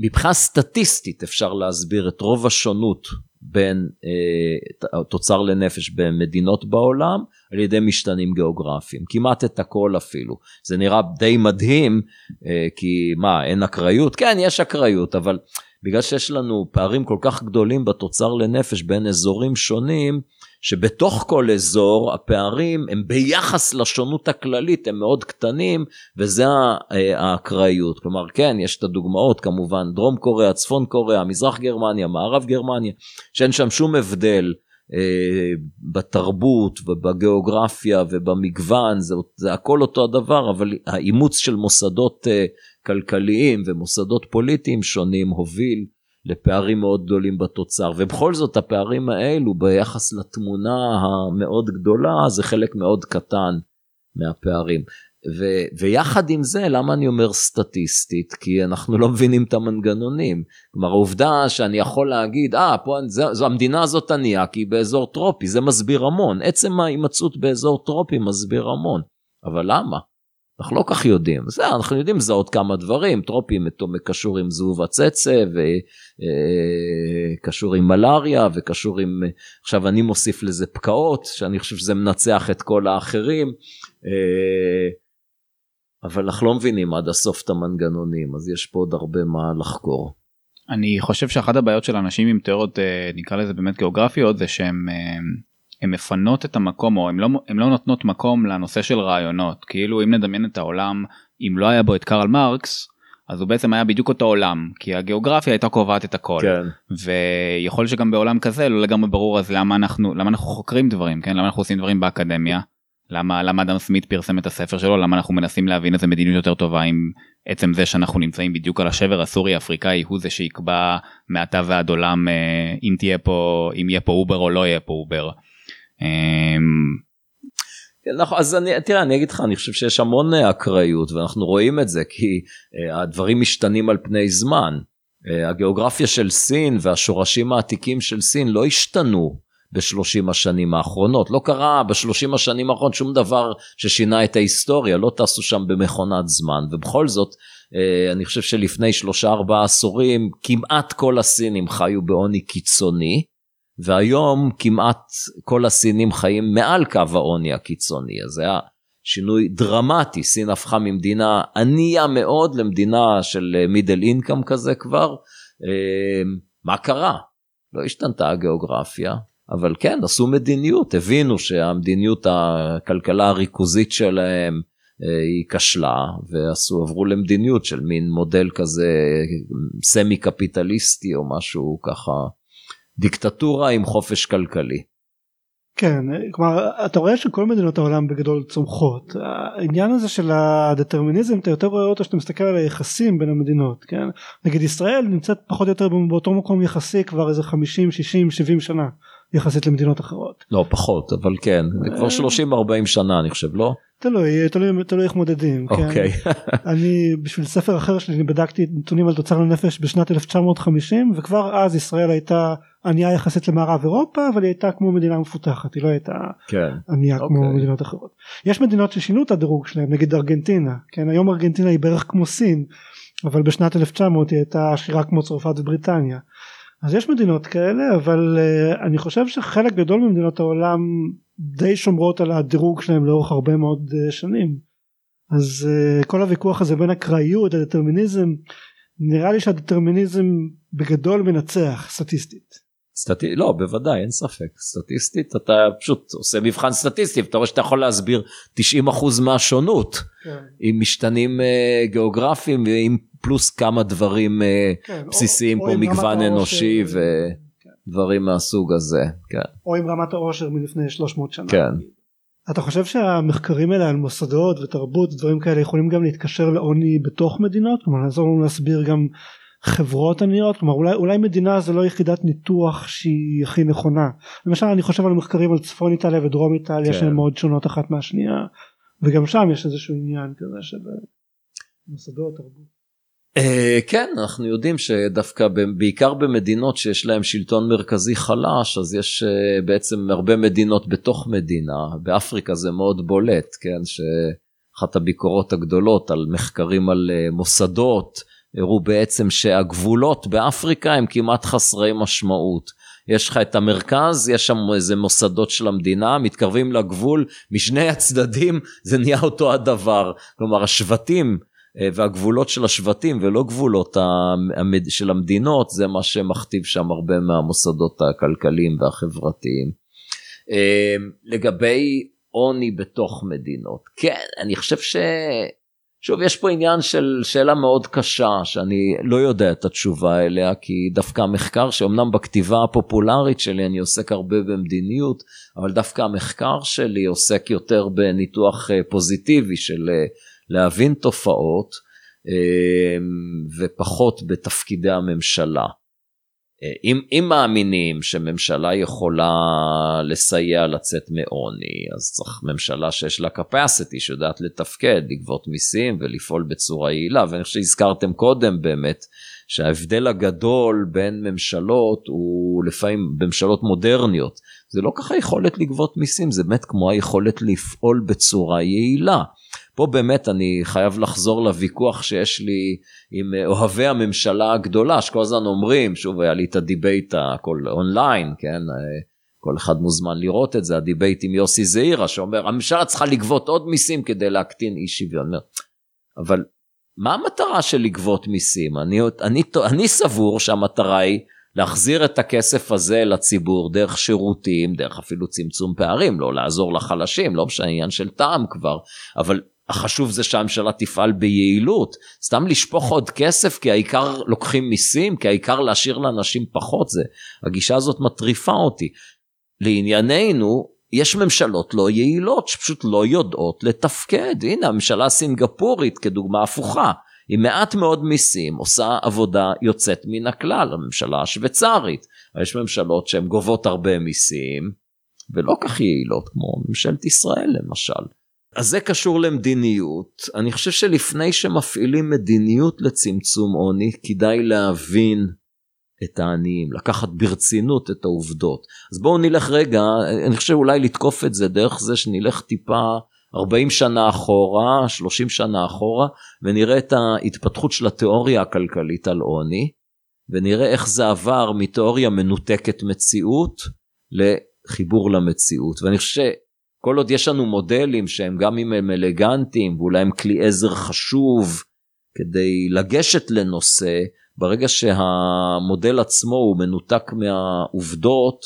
מבחינה סטטיסטית אפשר להסביר את רוב השונות בין אה, תוצר לנפש במדינות בעולם על ידי משתנים גיאוגרפיים. כמעט את הכל אפילו. זה נראה די מדהים אה, כי מה אין אקראיות? כן יש אקראיות אבל בגלל שיש לנו פערים כל כך גדולים בתוצר לנפש בין אזורים שונים שבתוך כל אזור הפערים הם ביחס לשונות הכללית הם מאוד קטנים וזה אה, האקראיות. כלומר כן יש את הדוגמאות כמובן דרום קוריאה צפון קוריאה מזרח גרמניה מערב גרמניה שאין שם שום הבדל אה, בתרבות ובגיאוגרפיה ובמגוון זה, זה הכל אותו הדבר אבל האימוץ של מוסדות אה, כלכליים ומוסדות פוליטיים שונים הוביל לפערים מאוד גדולים בתוצר. ובכל זאת הפערים האלו ביחס לתמונה המאוד גדולה זה חלק מאוד קטן מהפערים. ו, ויחד עם זה למה אני אומר סטטיסטית? כי אנחנו לא מבינים את המנגנונים. כלומר העובדה שאני יכול להגיד אה פה זה, זו המדינה הזאת ענייה כי היא באזור טרופי זה מסביר המון. עצם ההימצאות באזור טרופי מסביר המון. אבל למה אנחנו לא כך יודעים, זה אנחנו יודעים לזהות כמה דברים, טרופים קשור עם זבוב הצצה וקשור עם מלאריה וקשור עם, עכשיו אני מוסיף לזה פקעות, שאני חושב שזה מנצח את כל האחרים, אבל אנחנו לא מבינים עד הסוף את המנגנונים, אז יש פה עוד הרבה מה לחקור. אני חושב שאחת הבעיות של אנשים עם תיאוריות נקרא לזה באמת גיאוגרפיות זה שהם הן מפנות את המקום או הן לא, לא נותנות מקום לנושא של רעיונות. כאילו אם נדמיין את העולם אם לא היה בו את קרל מרקס אז הוא בעצם היה בדיוק אותו עולם כי הגיאוגרפיה הייתה קובעת את הכל. כן. ויכול שגם בעולם כזה לא לגמרי ברור אז למה אנחנו למה אנחנו חוקרים דברים כן? למה אנחנו עושים דברים באקדמיה? למה למה אדם סמית פרסם את הספר שלו? למה אנחנו מנסים להבין איזה מדיניות יותר טובה עם עצם זה שאנחנו נמצאים בדיוק על השבר הסורי אפריקאי הוא זה שיקבע מעתה ועד עולם אה, אם תהיה פה אם יהיה פה אובר או לא יהיה פה אובר. אמ, נכון, אז אני, תראה, אני אגיד לך, אני חושב שיש המון אה, אקראיות, ואנחנו רואים את זה, כי אה, הדברים משתנים על פני זמן. אה, הגיאוגרפיה של סין והשורשים העתיקים של סין לא השתנו בשלושים השנים האחרונות. לא קרה בשלושים השנים האחרונות שום דבר ששינה את ההיסטוריה, לא טסו שם במכונת זמן, ובכל זאת, אני חושב שלפני שלושה ארבעה עשורים, כמעט כל הסינים חיו בעוני קיצוני. והיום כמעט כל הסינים חיים מעל קו העוני הקיצוני, אז זה היה שינוי דרמטי, סין הפכה ממדינה ענייה מאוד למדינה של מידל אינקאם כזה כבר. אמ, מה קרה? לא השתנתה הגיאוגרפיה, אבל כן, עשו מדיניות, הבינו שהמדיניות הכלכלה הריכוזית שלהם אה, היא כשלה, ועשו, עברו למדיניות של מין מודל כזה סמי קפיטליסטי או משהו ככה דיקטטורה עם חופש כלכלי. כן, כלומר אתה רואה שכל מדינות העולם בגדול צומחות. העניין הזה של הדטרמיניזם אתה יותר רואה אותו שאתה מסתכל על היחסים בין המדינות, כן? נגיד ישראל נמצאת פחות או יותר באותו מקום יחסי כבר איזה 50, 60, 70 שנה יחסית למדינות אחרות. לא פחות אבל כן, זה כבר 30, 40 שנה אני חושב, לא? תלוי, תלוי, תלוי איך מודדים. אוקיי. כן? אני בשביל ספר אחר שלי אני בדקתי נתונים על תוצר לנפש בשנת 1950 וכבר אז ישראל הייתה ענייה יחסית למערב אירופה אבל היא הייתה כמו מדינה מפותחת היא לא הייתה כן. ענייה אוקיי. כמו מדינות אחרות. יש מדינות ששינו את הדירוג שלהם נגיד ארגנטינה כן היום ארגנטינה היא בערך כמו סין אבל בשנת 1900 היא הייתה עשירה כמו צרפת ובריטניה. אז יש מדינות כאלה אבל uh, אני חושב שחלק גדול ממדינות העולם די שומרות על הדירוג שלהם לאורך הרבה מאוד uh, שנים. אז uh, כל הוויכוח הזה בין אקראיות לדטרמיניזם נראה לי שהדטרמיניזם בגדול מנצח סטטיסטית. סטטי... לא בוודאי אין ספק סטטיסטית אתה פשוט עושה מבחן סטטיסטי אתה רואה שאתה יכול להסביר 90% מהשונות כן. עם משתנים uh, גיאוגרפיים ועם פלוס כמה דברים uh, כן, בסיסיים או, כמו או מגוון אנושי ודברים כן. מהסוג הזה. כן. או עם רמת העושר מלפני 300 שנה. כן. אתה חושב שהמחקרים האלה על מוסדות ותרבות ודברים כאלה יכולים גם להתקשר לעוני בתוך מדינות? כלומר לעזור לנו להסביר גם חברות עניות כלומר אולי אולי מדינה זה לא יחידת ניתוח שהיא הכי נכונה למשל אני חושב על מחקרים על צפון איטליה ודרום איטליה כן. שהן מאוד שונות אחת מהשנייה וגם שם יש איזשהו עניין כזה של אה, מוסדות תרבות. אה, כן אנחנו יודעים שדווקא בעיקר במדינות שיש להם שלטון מרכזי חלש אז יש אה, בעצם הרבה מדינות בתוך מדינה באפריקה זה מאוד בולט כן שאחת הביקורות הגדולות על מחקרים על מוסדות הראו בעצם שהגבולות באפריקה הם כמעט חסרי משמעות. יש לך את המרכז, יש שם איזה מוסדות של המדינה, מתקרבים לגבול, משני הצדדים זה נהיה אותו הדבר. כלומר השבטים אה, והגבולות של השבטים ולא גבולות של המדינות, זה מה שמכתיב שם הרבה מהמוסדות הכלכליים והחברתיים. אה, לגבי עוני בתוך מדינות, כן, אני חושב ש... שוב יש פה עניין של שאלה מאוד קשה שאני לא יודע את התשובה אליה כי דווקא המחקר שאומנם בכתיבה הפופולרית שלי אני עוסק הרבה במדיניות אבל דווקא המחקר שלי עוסק יותר בניתוח אה, פוזיטיבי של אה, להבין תופעות אה, ופחות בתפקידי הממשלה. אם, אם מאמינים שממשלה יכולה לסייע לצאת מעוני, אז צריך ממשלה שיש לה capacity, שיודעת לתפקד, לגבות מיסים ולפעול בצורה יעילה. ואני חושב שהזכרתם קודם באמת, שההבדל הגדול בין ממשלות הוא לפעמים בממשלות מודרניות. זה לא ככה יכולת לגבות מיסים, זה באמת כמו היכולת לפעול בצורה יעילה. פה באמת אני חייב לחזור לוויכוח שיש לי עם אוהבי הממשלה הגדולה שכל הזמן אומרים שוב היה לי את ה debate הכל אונליין כן כל אחד מוזמן לראות את זה ה debate עם יוסי זעירה שאומר הממשלה צריכה לגבות עוד מיסים כדי להקטין אי שוויון. אבל מה המטרה של לגבות מיסים אני, אני, אני סבור שהמטרה היא להחזיר את הכסף הזה לציבור דרך שירותים, דרך אפילו צמצום פערים, לא לעזור לחלשים, לא משנה עניין של טעם כבר, אבל החשוב זה שהממשלה תפעל ביעילות, סתם לשפוך עוד כסף כי העיקר לוקחים מיסים, כי העיקר להשאיר לאנשים פחות זה, הגישה הזאת מטריפה אותי. לענייננו, יש ממשלות לא יעילות שפשוט לא יודעות לתפקד, הנה הממשלה הסינגפורית כדוגמה הפוכה, עם מעט מאוד מיסים עושה עבודה יוצאת מן הכלל, הממשלה השוויצרית, יש ממשלות שהן גובות הרבה מיסים ולא כך יעילות כמו ממשלת ישראל למשל. אז זה קשור למדיניות. אני חושב שלפני שמפעילים מדיניות לצמצום עוני, כדאי להבין את העניים, לקחת ברצינות את העובדות. אז בואו נלך רגע, אני חושב אולי לתקוף את זה דרך זה שנלך טיפה 40 שנה אחורה, 30 שנה אחורה, ונראה את ההתפתחות של התיאוריה הכלכלית על עוני, ונראה איך זה עבר מתיאוריה מנותקת מציאות לחיבור למציאות. ואני חושב כל עוד יש לנו מודלים שהם גם אם הם אלגנטיים ואולי הם כלי עזר חשוב כדי לגשת לנושא, ברגע שהמודל עצמו הוא מנותק מהעובדות,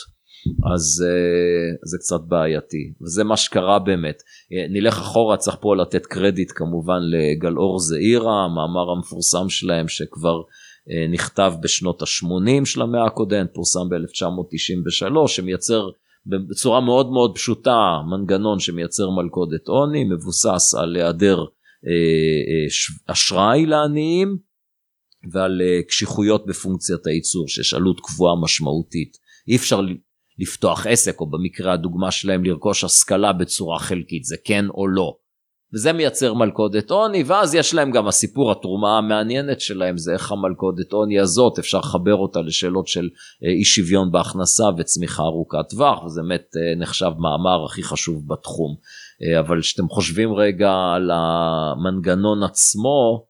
אז uh, זה קצת בעייתי. וזה מה שקרה באמת. uh, נלך אחורה צריך פה לתת קרדיט כמובן לגלאור זעירה המאמר המפורסם שלהם שכבר uh, נכתב בשנות ה-80 של המאה הקודמת פורסם ב-1993 שמייצר בצורה מאוד מאוד פשוטה מנגנון שמייצר מלכודת עוני מבוסס על היעדר אה, אה, אשראי לעניים ועל אה, קשיחויות בפונקציית הייצור שיש עלות קבועה משמעותית. אי אפשר לפתוח עסק או במקרה הדוגמה שלהם לרכוש השכלה בצורה חלקית זה כן או לא וזה מייצר מלכודת עוני ואז יש להם גם הסיפור התרומה המעניינת שלהם זה איך המלכודת עוני הזאת אפשר לחבר אותה לשאלות של אה, אי שוויון בהכנסה וצמיחה ארוכת טווח וזה באמת אה, נחשב מאמר הכי חשוב בתחום. אה, אבל כשאתם חושבים רגע על המנגנון עצמו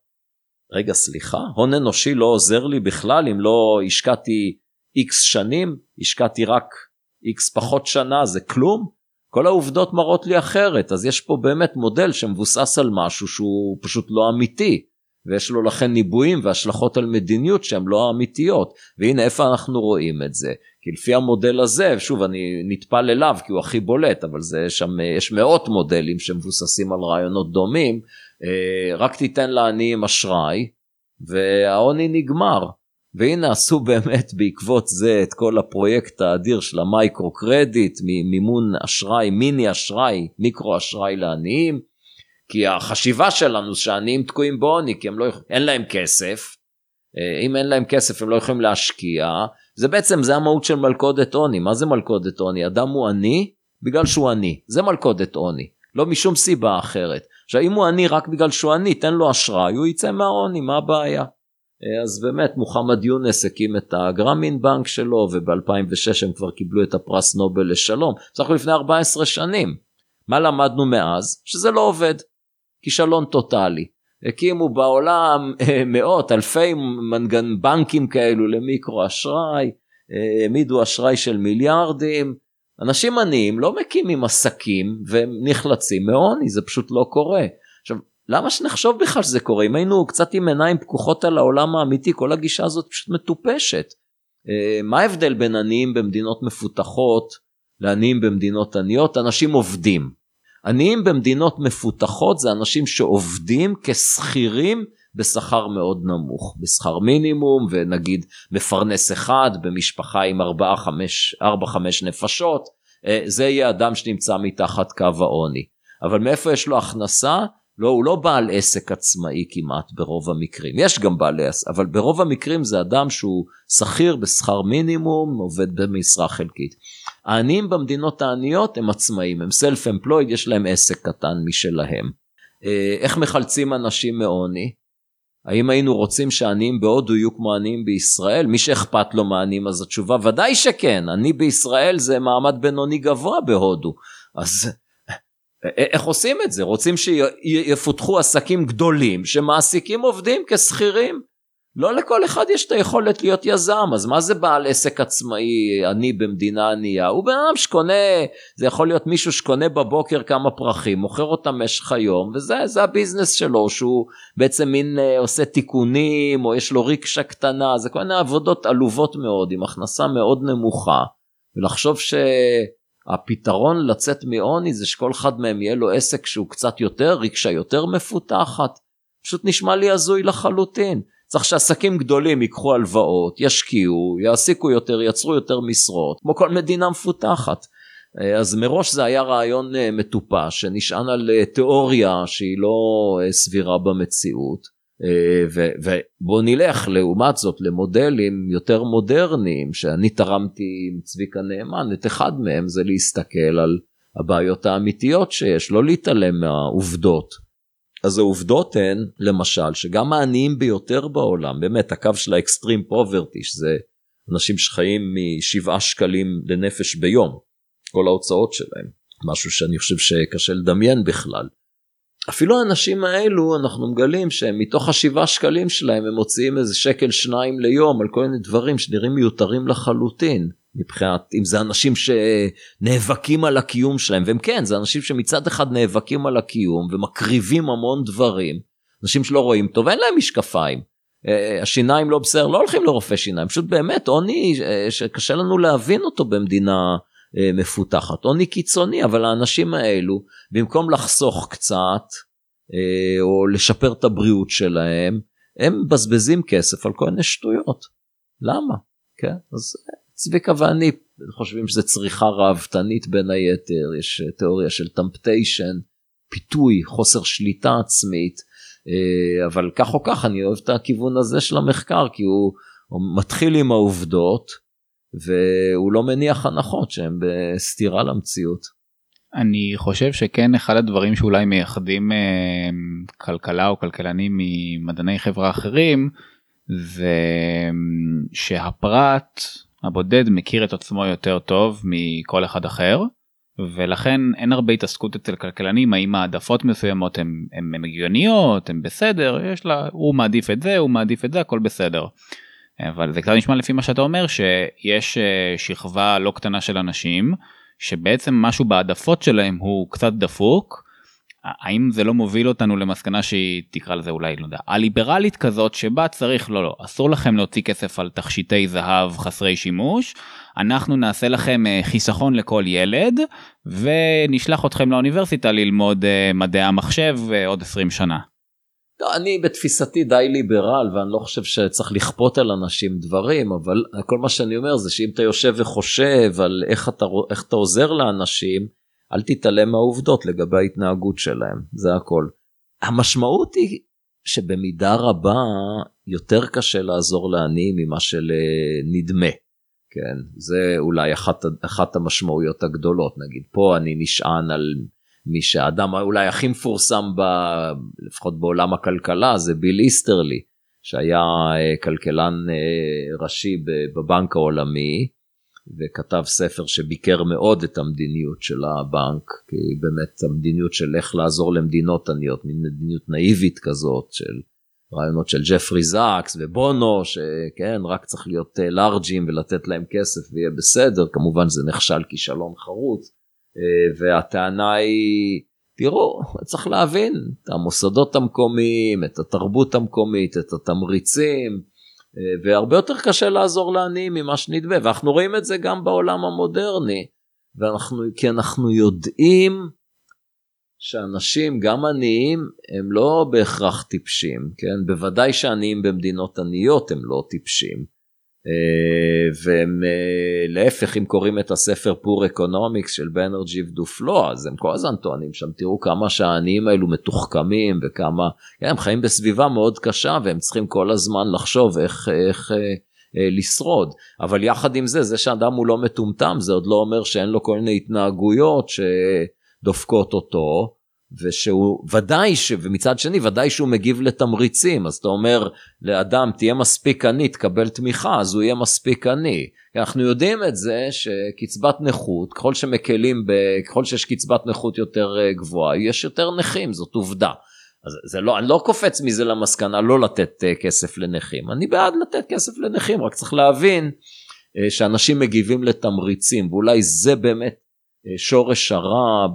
רגע סליחה הון אנושי לא עוזר לי בכלל אם לא השקעתי איקס שנים השקעתי רק איקס פחות שנה זה כלום כל העובדות מראות לי אחרת. אז יש פה באמת מודל שמבוסס על משהו שהוא פשוט לא אמיתי ויש לו לכן ניבויים והשלכות על מדיניות שהן לא אמיתיות. והנה איפה אנחנו רואים את זה? כי לפי המודל הזה שוב אני נטפל אליו כי הוא הכי בולט אבל זה שם יש מאות מודלים שמבוססים על רעיונות דומים. אה, רק תיתן לעניים אשראי והעוני נגמר והנה עשו באמת בעקבות זה את כל הפרויקט האדיר של המייקרו קרדיט, מימון אשראי, מיני אשראי, מיקרו אשראי לעניים, כי החשיבה שלנו שעניים תקועים בעוני כי הם לא, אין להם כסף, אה, אם אין להם כסף הם לא יכולים להשקיע, זה בעצם זה המהות של מלכודת עוני, מה זה מלכודת עוני? אדם הוא עני בגלל שהוא עני, זה מלכודת עוני. לא משום סיבה אחרת. עכשיו אם הוא עני רק בגלל שהוא עני תן לו אשראי הוא יצא מהעוני מה הבעיה. אה, אז באמת מוחמד יונס הקים את הגרמין בנק שלו וב-2006 הם כבר קיבלו את הפרס נובל לשלום. בסך הכל לפני 14 שנים. מה למדנו מאז? שזה לא עובד. כישלון טוטאלי. הקימו בעולם אה, מאות אלפי מנגן בנקים כאלו למיקרו אשראי, אה, העמידו אשראי של מיליארדים. אנשים עניים לא מקימים עסקים והם נחלצים מעוני, זה פשוט לא קורה. למה שנחשוב בכלל שזה קורה? אם היינו קצת עם עיניים פקוחות על העולם האמיתי, כל הגישה הזאת פשוט מטופשת. אה, מה ההבדל בין עניים במדינות מפותחות לעניים במדינות עניות? אנשים עובדים. עניים במדינות מפותחות זה אנשים שעובדים כשכירים בשכר מאוד נמוך, בשכר מינימום ונגיד מפרנס אחד במשפחה עם 4-5 נפשות, אה, זה יהיה אדם שנמצא מתחת קו העוני. אבל מאיפה יש לו הכנסה? לא, הוא לא בעל עסק עצמאי כמעט ברוב המקרים. יש גם בעלי עסק, אבל ברוב המקרים זה אדם שהוא שכיר בשכר מינימום, עובד במשרה חלקית. העניים במדינות העניות הם עצמאים, הם סלף אמפלויד, יש להם עסק קטן משלהם. אה, איך מחלצים אנשים מעוני? האם היינו רוצים שהעניים בהודו יהיו כמו עניים בישראל? מי שאכפת לו מעניים אז התשובה ודאי שכן, עני בישראל זה מעמד בינוני גבוה בהודו. אז איך עושים את זה? רוצים שיפותחו עסקים גדולים שמעסיקים עובדים כשכירים? לא לכל אחד יש את היכולת להיות יזם, אז מה זה בעל עסק עצמאי עני במדינה ענייה? הוא בן אדם שקונה, זה יכול להיות מישהו שקונה בבוקר כמה פרחים, מוכר אותם במשך היום, וזה הביזנס שלו, שהוא בעצם מין אה, עושה תיקונים, או יש לו ריקשה קטנה, זה כל מיני עבודות עלובות מאוד, עם הכנסה מאוד נמוכה, ולחשוב ש... הפתרון לצאת מעוני זה שכל אחד מהם יהיה לו עסק שהוא קצת יותר, ריקשה יותר מפותחת. פשוט נשמע לי הזוי לחלוטין. צריך שעסקים גדולים ייקחו הלוואות, ישקיעו, יעסיקו יותר, יצרו יותר משרות, כמו כל מדינה מפותחת. אה, אז מראש זה היה רעיון אה, מטופש שנשען על אה, תיאוריה שהיא לא סבירה במציאות. ובוא נלך לעומת זאת למודלים יותר מודרניים שאני תרמתי עם צביקה נאמן את אחד מהם זה להסתכל על הבעיות האמיתיות שיש לא להתעלם מהעובדות. אז העובדות הן למשל שגם העניים ביותר בעולם באמת הקו של האקסטרים פוברטי שזה אנשים שחיים משבעה שקלים לנפש ביום כל ההוצאות שלהם משהו שאני חושב שקשה לדמיין בכלל. אפילו האנשים האלו אנחנו מגלים שהם מתוך השבעה שקלים שלהם הם מוציאים איזה שקל שניים ליום על כל מיני דברים שנראים מיותרים לחלוטין. מבחינת אם זה אנשים שנאבקים על הקיום שלהם והם כן זה אנשים שמצד אחד נאבקים על הקיום ומקריבים המון דברים אנשים שלא רואים טוב אין להם משקפיים. אה, השיניים לא בסדר לא הולכים לרופא שיניים פשוט באמת עוני אה, שקשה לנו להבין אותו במדינה אה, מפותחת. עוני קיצוני, אבל האנשים האלו, במקום לחסוך קצת, אה, או לשפר את הבריאות שלהם, הם מבזבזים כסף על כל מיני שטויות. למה? כן? אז צביקה ואני חושבים שזה צריכה ראוותנית בין היתר, יש תיאוריה של טמפטיישן, פיתוי, חוסר שליטה עצמית, אה, אבל כך או כך אני אוהב את הכיוון הזה של המחקר, כי הוא, הוא מתחיל עם העובדות, והוא לא מניח הנחות שהן בסתירה למציאות. אני חושב שכן אחד הדברים שאולי מייחדים אה, כלכלה או כלכלנים ממדעני חברה אחרים זה אה, שהפרט הבודד מכיר את עצמו יותר טוב מכל אחד אחר ולכן אין הרבה התעסקות אצל כלכלנים האם העדפות מסוימות הן הגיוניות הן בסדר יש לה הוא מעדיף את זה הוא מעדיף את זה הכל בסדר. אבל זה קצת נשמע לפי מה שאתה אומר שיש אה, שכבה לא קטנה של אנשים שבעצם משהו בהעדפות שלהם הוא קצת דפוק. האם זה לא מוביל אותנו למסקנה שהיא תקרא לזה אולי לא יודע הליברלית כזאת שבה צריך לא לא אסור לכם להוציא כסף על תכשיטי זהב חסרי שימוש אנחנו נעשה לכם אה, חיסכון לכל ילד ונשלח אתכם לאוניברסיטה ללמוד אה, מדעי המחשב עוד 20 שנה. לא, אני בתפיסתי די ליברל ואני לא חושב שצריך לכפות על אנשים דברים אבל כל מה שאני אומר זה שאם אתה יושב וחושב על איך אתה, איך אתה עוזר לאנשים אל תתעלם מהעובדות לגבי ההתנהגות שלהם זה הכל. המשמעות היא שבמידה רבה יותר קשה לעזור לעניים ממה שלנדמה. כן זה אולי אחת, אחת המשמעויות הגדולות נגיד פה אני נשען על מי שהאדם אולי הכי מפורסם ב, לפחות בעולם הכלכלה זה ביל איסטרלי שהיה אה, כלכלן אה, ראשי בבנק העולמי וכתב ספר שביקר מאוד את המדיניות של הבנק כי באמת המדיניות של איך לעזור למדינות עניות מין מדיניות נאיבית כזאת של רעיונות של ג'פרי זאקס ובונו שכן רק צריך להיות אה, לארג'ים ולתת להם כסף ויהיה בסדר כמובן זה נכשל כישלון חרוץ והטענה היא תראו, צריך להבין את המוסדות המקומיים, את התרבות המקומית, את התמריצים, אה, והרבה יותר קשה לעזור לעניים ממה שנדמה, ואנחנו רואים את זה גם בעולם המודרני, ואנחנו, כי אנחנו יודעים שאנשים, גם עניים, הם לא בהכרח טיפשים, כן? בוודאי שעניים במדינות עניות הם לא טיפשים. אה, והם אה, להפך אם קוראים את הספר Poor Economics של בנרג'י ודופלו אז הם כל הזמן טוענים שם תראו כמה שהעניים האלו מתוחכמים וכמה כן, הם חיים בסביבה מאוד קשה והם צריכים כל הזמן לחשוב איך, איך אה, אה, לשרוד. אבל יחד עם זה זה שאדם הוא לא מטומטם זה עוד לא אומר שאין לו כל מיני התנהגויות שדופקות אותו ושהוא ודאי ש... ומצד שני ודאי שהוא מגיב לתמריצים אז אתה אומר לאדם תהיה מספיק עני תקבל תמיכה אז הוא יהיה מספיק עני. אנחנו יודעים את זה שקצבת נכות ככל שמקלים ב... ככל שיש קצבת נכות יותר אה, גבוהה יש יותר נכים זאת עובדה. אז זה לא אני לא קופץ מזה למסקנה לא לתת אה, כסף לנכים אני בעד לתת כסף לנכים רק צריך להבין אה, שאנשים מגיבים לתמריצים ואולי זה באמת שורש הרע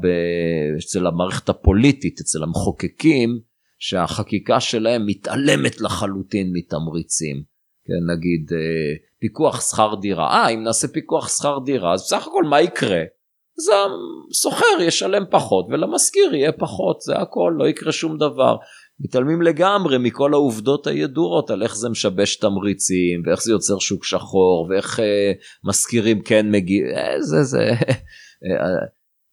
אצל המערכת הפוליטית, אצל המחוקקים, שהחקיקה שלהם מתעלמת לחלוטין מתמריצים. כן, נגיד אה, פיקוח שכר דירה, אה אם נעשה פיקוח שכר דירה אז בסך הכל מה יקרה? אז השוכר ישלם פחות ולמשכיר יהיה פחות זה הכל לא יקרה שום דבר. מתעלמים לגמרי מכל העובדות הידועות על איך זה משבש תמריצים ואיך זה יוצר שוק שחור ואיך אה, משכירים כן מגיעים, אה, זה זה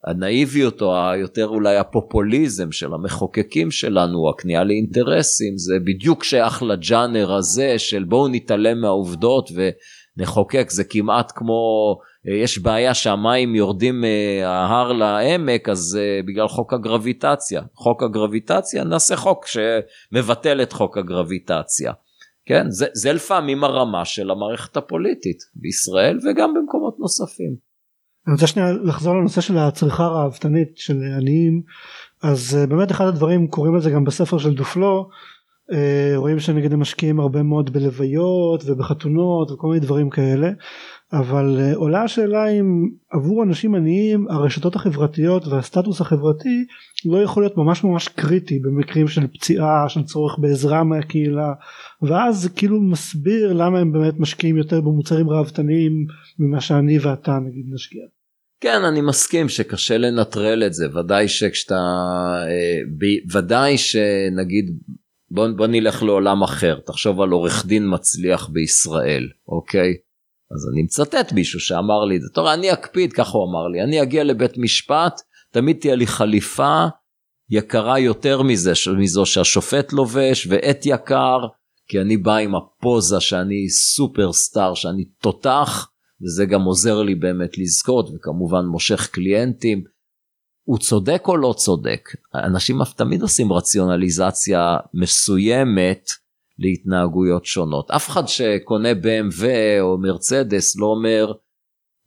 הנאיביות או היותר אולי הפופוליזם של המחוקקים שלנו, הכניעה לאינטרסים, זה בדיוק שייך לג'אנר הזה של בואו נתעלם מהעובדות ונחוקק, זה כמעט כמו, יש בעיה שהמים יורדים מההר לעמק, אז בגלל חוק הגרביטציה. חוק הגרביטציה, נעשה חוק שמבטל את חוק הגרביטציה. כן, זה, זה לפעמים הרמה של המערכת הפוליטית בישראל וגם במקומות נוספים. אני רוצה שנייה לחזור לנושא של הצריכה הראוותנית של עניים. אז אה, באמת אחד הדברים קוראים על זה גם בספר של דופלו. אה, רואים שנגיד הם משקיעים הרבה מאוד בלוויות ובחתונות וכל מיני דברים כאלה. אבל אה, עולה השאלה אם עבור אנשים עניים הרשתות החברתיות והסטטוס החברתי לא יכול להיות ממש ממש קריטי במקרים של פציעה של צורך בעזרה מהקהילה. ואז זה כאילו מסביר למה הם באמת משקיעים יותר במוצרים ראוותניים ממה שאני ואתה נגיד נשקיע. כן אני מסכים שקשה לנטרל את זה. ודאי שכשאתה אה, ודאי שנגיד בוא, בוא נלך לעולם אחר. תחשוב על עורך דין מצליח בישראל אוקיי? אז אני מצטט מישהו שאמר לי את זה. תראה אני אקפיד ככה הוא אמר לי אני אגיע לבית משפט תמיד תהיה לי חליפה יקרה יותר מזה מזו שהשופט לובש ועט יקר כי אני בא עם הפוזה שאני סופרסטאר שאני תותח וזה גם עוזר לי באמת לזכות וכמובן מושך קליינטים. הוא צודק או לא צודק? אנשים אף תמיד עושים רציונליזציה מסוימת להתנהגויות שונות. אף אחד שקונה BMW או מרצדס לא אומר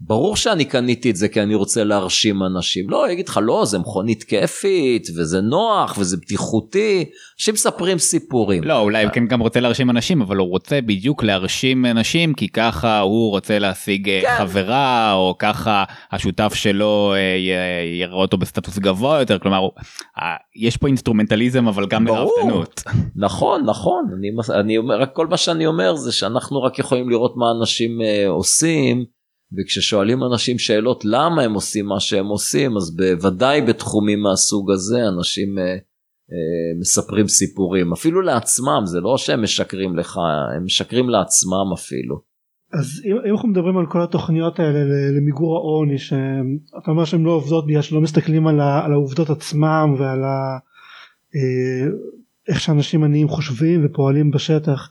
ברור שאני קניתי את זה כי אני רוצה להרשים אנשים. לא, יגיד לך, לא, זה מכונית כיפית, וזה נוח, וזה בטיחותי. אנשים מספרים סיפורים. לא, אולי הוא כן גם רוצה להרשים אנשים, אבל הוא רוצה בדיוק להרשים אנשים, כי ככה הוא רוצה להשיג אה, כן. חברה, או ככה השותף שלו אה, יראה אותו בסטטוס גבוה יותר. כלומר, אה, יש פה אינסטרומנטליזם, אבל גם בראוותנות. נכון, נכון. אני, אני אומר, רק כל מה שאני אומר זה שאנחנו רק יכולים לראות מה אנשים עושים. וכששואלים אנשים שאלות למה הם עושים מה שהם עושים אז בוודאי בתחומים מהסוג הזה אנשים אה, אה, מספרים סיפורים אפילו לעצמם זה לא שהם משקרים לך הם משקרים לעצמם אפילו. אז אם, אם אנחנו מדברים על כל התוכניות האלה למיגור העוני שאתה אומר שהן לא עובדות בגלל שלא מסתכלים על, ה, על העובדות עצמם ועל ה, אה, איך שאנשים עניים חושבים ופועלים בשטח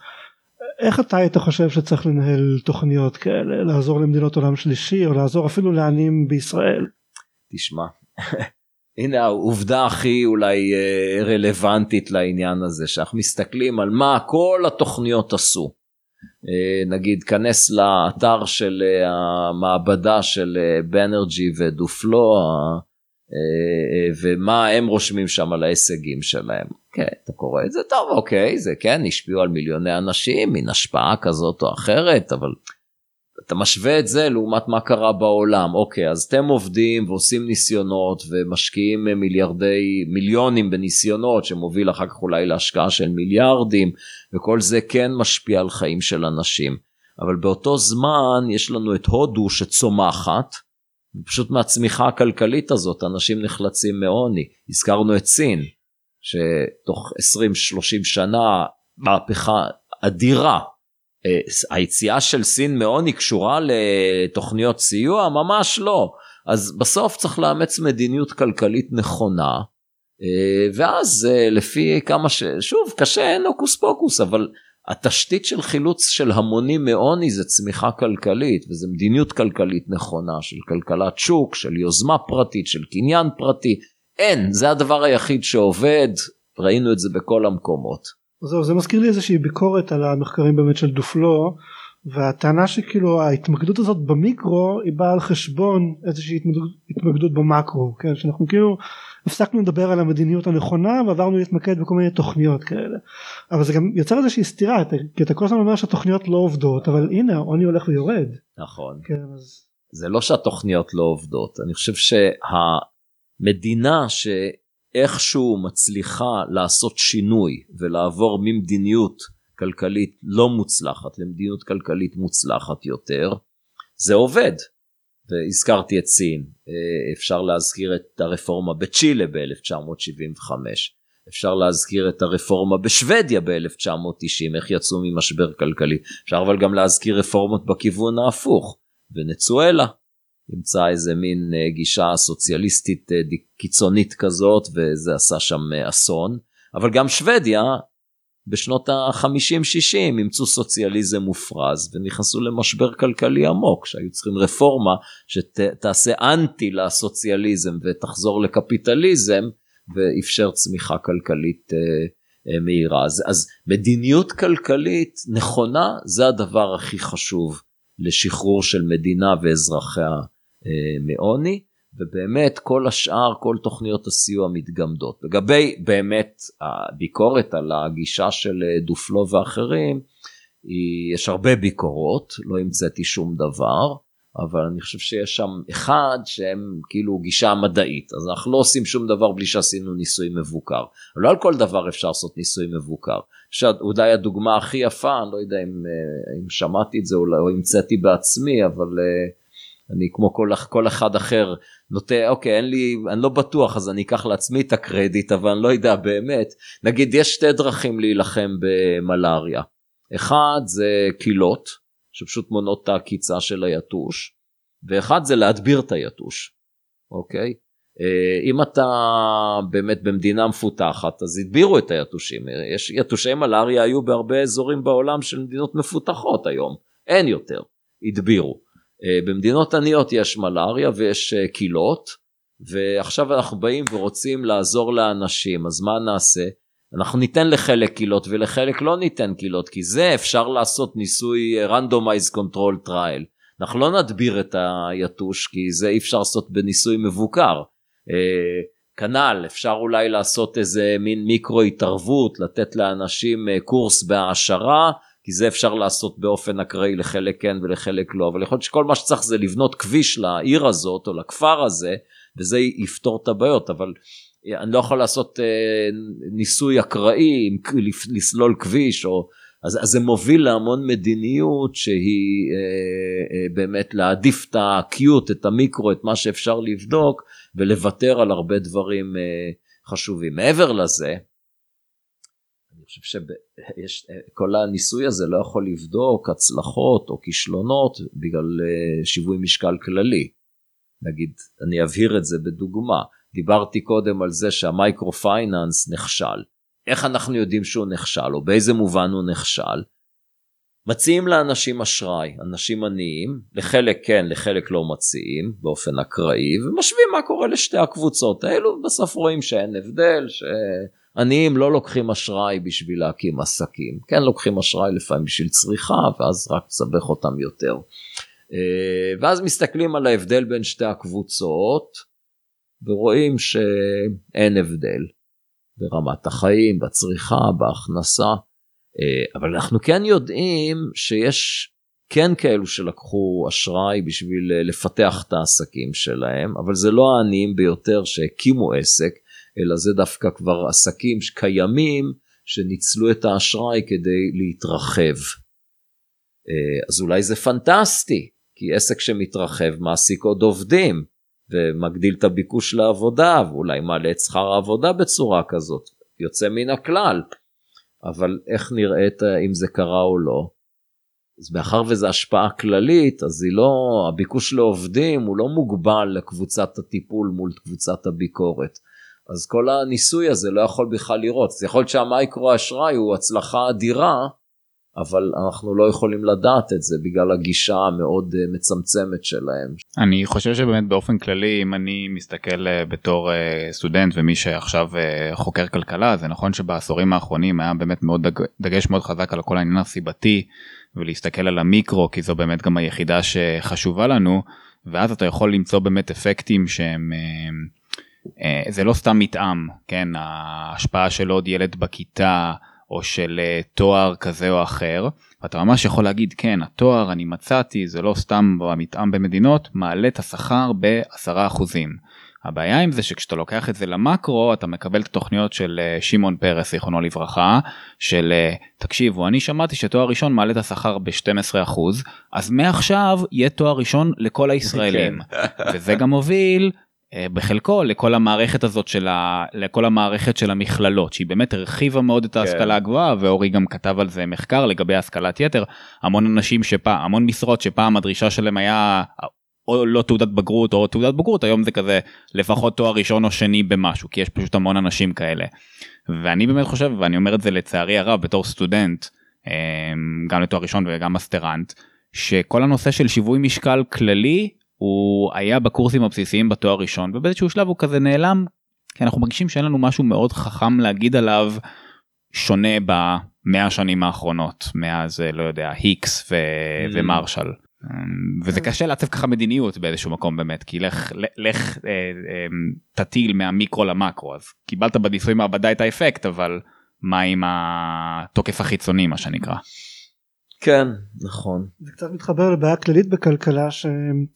איך אתה היית חושב שצריך לנהל תוכניות כאלה לעזור למדינות עולם שלישי או לעזור אפילו לעניים בישראל? תשמע הנה העובדה הכי אולי אה, רלוונטית לעניין הזה שאנחנו מסתכלים על מה כל התוכניות עשו. אה, נגיד כנס לאתר של אה, המעבדה של בנרג'י ודופלו ומה הם רושמים שם על ההישגים שלהם. כן, אתה קורא את זה טוב אוקיי זה כן השפיעו על מיליוני אנשים מן השפעה כזאת או אחרת אבל אתה משווה את זה לעומת מה קרה בעולם. אוקיי אז אתם עובדים ועושים ניסיונות ומשקיעים מיליארדי מיליונים בניסיונות שמוביל אחר כך אולי להשקעה של מיליארדים וכל זה כן משפיע על חיים של אנשים. אבל באותו זמן יש לנו את הודו שצומחת פשוט מהצמיחה הכלכלית הזאת אנשים נחלצים מעוני הזכרנו את סין שתוך 20-30 שנה מהפכה אדירה אה, היציאה של סין מעוני קשורה לתוכניות סיוע? ממש לא. אז בסוף צריך לאמץ מדיניות כלכלית נכונה, אה, ואז אה, לפי כמה ש... שוב, קשה, אין הוקוס פוקוס, אבל התשתית של חילוץ של המונים מעוני זה צמיחה כלכלית, וזה מדיניות כלכלית נכונה של כלכלת שוק, של יוזמה פרטית, של קניין פרטי. אין, זה הדבר היחיד שעובד, ראינו את זה בכל המקומות. זהו זה מזכיר לי איזושהי ביקורת על המחקרים באמת של דופלו והטענה שכאילו ההתמקדות הזאת במיקרו היא באה על חשבון איזושהי התמקדות, התמקדות במקרו כן שאנחנו כאילו הפסקנו לדבר על המדיניות הנכונה ועברנו להתמקד בכל מיני תוכניות כאלה אבל זה גם יוצר איזושהי סתירה כי אתה כל הזמן אומר שהתוכניות לא עובדות אבל הנה העוני הולך ויורד. נכון. כן, אז... זה לא שהתוכניות לא עובדות אני חושב שהמדינה ש... איכשהו מצליחה לעשות שינוי ולעבור ממדיניות כלכלית לא מוצלחת למדיניות כלכלית מוצלחת יותר, זה עובד. והזכרתי את סין, אה, אפשר להזכיר את הרפורמה בצ'ילה ב-1975, אפשר להזכיר את הרפורמה בשוודיה ב-1990, איך יצאו ממשבר כלכלי, אפשר אבל גם להזכיר רפורמות בכיוון ההפוך, ונצואלה ימצא איזה מין אה, גישה סוציאליסטית אה, קיצונית כזאת וזה עשה שם אסון אבל גם שוודיה בשנות ה-50-60 אימצו סוציאליזם מופרז ונכנסו למשבר כלכלי עמוק שהיו צריכים רפורמה שתעשה אנטי לסוציאליזם ותחזור לקפיטליזם ואפשר צמיחה כלכלית מהירה. אז, אז מדיניות כלכלית נכונה זה הדבר הכי חשוב לשחרור של מדינה ואזרחיה אה, מעוני, ובאמת כל השאר, כל תוכניות הסיוע מתגמדות. לגבי באמת הביקורת על הגישה של אה, דופלו ואחרים, יש הרבה ביקורות, לא המצאתי שום דבר, אבל אני חושב שיש שם אחד שהם כאילו גישה מדעית, אז אנחנו לא עושים שום דבר בלי שעשינו ניסוי מבוקר. אבל לא על כל דבר אפשר לעשות ניסוי מבוקר. אולי הדוגמה הכי יפה, אני לא יודע אם, אה, אם שמעתי את זה או המצאתי בעצמי, אבל אני כמו כל, כל אחד אחר נוטה אוקיי אין לי אני לא בטוח אז אני אקח לעצמי את הקרדיט אבל אני לא יודע באמת. נגיד יש שתי דרכים להילחם במלאריה. אחד זה קילות שפשוט מונות את העקיצה של היתוש ואחד זה להדביר את היתוש. אוקיי? אה, אם אתה באמת במדינה מפותחת אז הדבירו את היתושים. יש יתושי מלאריה היו בהרבה אזורים בעולם של מדינות מפותחות היום. אין יותר. הדבירו במדינות עניות יש מלאריה ויש אה, קילות ועכשיו אנחנו באים ורוצים לעזור לאנשים אז מה נעשה? אנחנו ניתן לחלק קילות ולחלק לא ניתן קילות כי זה אפשר לעשות ניסוי אה, randomized control trial אנחנו לא נדביר את היתוש כי זה אי אפשר לעשות בניסוי מבוקר כנ"ל אפשר אולי לעשות איזה מין מיקרו התערבות לתת לאנשים קורס בהעשרה כי זה אפשר לעשות באופן אקראי לחלק כן ולחלק לא, אבל יכול להיות שכל מה שצריך זה לבנות כביש לעיר הזאת או לכפר הזה, וזה יפתור את הבעיות, אבל אני לא יכול לעשות אה, ניסוי אקראי, לסלול כביש, או, אז, אז זה מוביל להמון מדיניות שהיא אה, אה, באמת להעדיף את הקיוט, את המיקרו, את מה שאפשר לבדוק, ולוותר על הרבה דברים אה, חשובים. מעבר לזה, חושב שכל הניסוי הזה לא יכול לבדוק הצלחות או כישלונות בגלל אה, שיווי משקל כללי. נגיד, אני אבהיר את זה בדוגמה. דיברתי קודם על זה שהמייקרו פייננס נכשל. איך אנחנו יודעים שהוא נכשל או באיזה מובן הוא נכשל? מציעים לאנשים אשראי, אנשים עניים, לחלק כן, לחלק לא מציעים באופן אקראי, ומשווים מה קורה לשתי הקבוצות האלו, בסוף רואים שאין הבדל, שעניים לא לוקחים אשראי בשביל להקים עסקים, כן לוקחים אשראי לפעמים בשביל צריכה, ואז רק מסבך אותם יותר. אה, ואז מסתכלים על ההבדל בין שתי הקבוצות, ורואים שאין הבדל ברמת החיים, בצריכה, בהכנסה. אה, אבל אנחנו כן יודעים שיש כן כאלו שלקחו אשראי בשביל אה, לפתח את העסקים שלהם, אבל זה לא העניים ביותר שהקימו עסק, אלא זה דווקא כבר עסקים קיימים שניצלו את האשראי כדי להתרחב. אה, אז אולי זה פנטסטי, כי עסק שמתרחב מעסיק עוד עובדים, ומגדיל את הביקוש לעבודה, ואולי מעלה את שכר העבודה בצורה כזאת, יוצא מן הכלל. אבל איך נראית אם זה קרה או לא. אז מאחר וזו השפעה כללית, אז היא לא, הביקוש לעובדים הוא לא מוגבל לקבוצת הטיפול מול קבוצת הביקורת. אז כל הניסוי הזה לא יכול בכלל לראות. זה יכול להיות שהמייקרו אשראי הוא הצלחה אדירה, אבל אנחנו לא יכולים לדעת את זה בגלל הגישה המאוד אה, מצמצמת שלהם. אני חושב שבאמת באופן כללי אם אני מסתכל אה, בתור אה, סטודנט ומי שעכשיו חוקר כלכלה זה נכון שבעשורים האחרונים היה באמת מאוד דג, דגש מאוד חזק על כל העניין הסיבתי ולהסתכל על המיקרו כי זו באמת גם היחידה שחשובה לנו ואז אתה יכול למצוא באמת אפקטים שהם. זה לא סתם מתאם כן ההשפעה של עוד ילד בכיתה או של אה, תואר כזה או אחר ואתה ממש יכול להגיד כן התואר אני מצאתי זה לא סתם במתאם במדינות מעלה את השכר בעשרה אחוזים. הבעיה עם זה שכשאתה לוקח את זה למקרו אתה מקבל את התוכניות של אה, שמעון פרס זיכרונו לברכה של אה, תקשיבו אני שמעתי שתואר ראשון מעלה את השכר ב-12 אחוז אז מעכשיו יהיה תואר ראשון לכל הישראלים כן. וזה גם מוביל אה, בחלקו לכל המערכת הזאת של ה... לכל המערכת של המכללות שהיא באמת הרחיבה מאוד את ההשכלה כן. הגבוהה ואורי גם כתב על זה מחקר לגבי השכלת יתר המון אנשים שפעם המון משרות שפעם הדרישה שלהם היה או לא תעודת בגרות או תעודת בגרות היום זה כזה לפחות תואר ראשון או שני במשהו כי יש פשוט המון אנשים כאלה. ואני באמת חושב ואני אומר את זה לצערי הרב בתור סטודנט אה, גם לתואר ראשון וגם מסטרנט שכל הנושא של שיווי משקל כללי הוא היה בקורסים הבסיסיים בתואר ראשון ובאיזשהו שלב הוא כזה נעלם כי אנחנו מרגישים שאין לנו משהו מאוד חכם להגיד עליו שונה במאה השנים האחרונות מאז לא יודע היקס ו- mm. ומרשל. אמ, וזה קשה לעצב ככה מדיניות באיזשהו מקום באמת כי לך לך אה, אה, תטיל מהמיקרו למקרו אז קיבלת בניסוי מעבדה את האפקט אבל מה עם התוקף החיצוני מה שנקרא. כן נכון. זה קצת מתחבר לבעיה כללית בכלכלה שהם.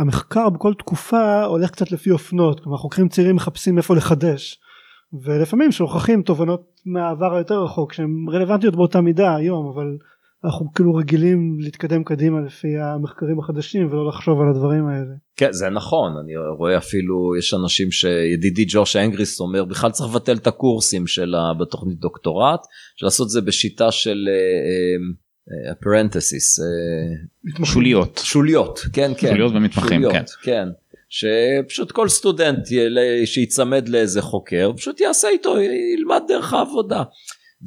המחקר בכל תקופה הולך קצת לפי אופנות כלומר חוקרים צעירים מחפשים איפה לחדש ולפעמים שוכחים תובנות מהעבר היותר רחוק שהן רלוונטיות באותה מידה היום אבל אנחנו כאילו רגילים להתקדם קדימה לפי המחקרים החדשים ולא לחשוב על הדברים האלה. כן זה נכון אני רואה אפילו יש אנשים שידידי ג'וש אנגריס אומר בכלל צריך לבטל את הקורסים של בתוכנית דוקטורט של לעשות זה בשיטה של אה, אה, הפרנטסיס אה, שוליות. שוליות כן כן. שוליות ומתמחים כן. כן. שפשוט כל סטודנט שיצמד לאיזה חוקר פשוט יעשה איתו ילמד דרך העבודה.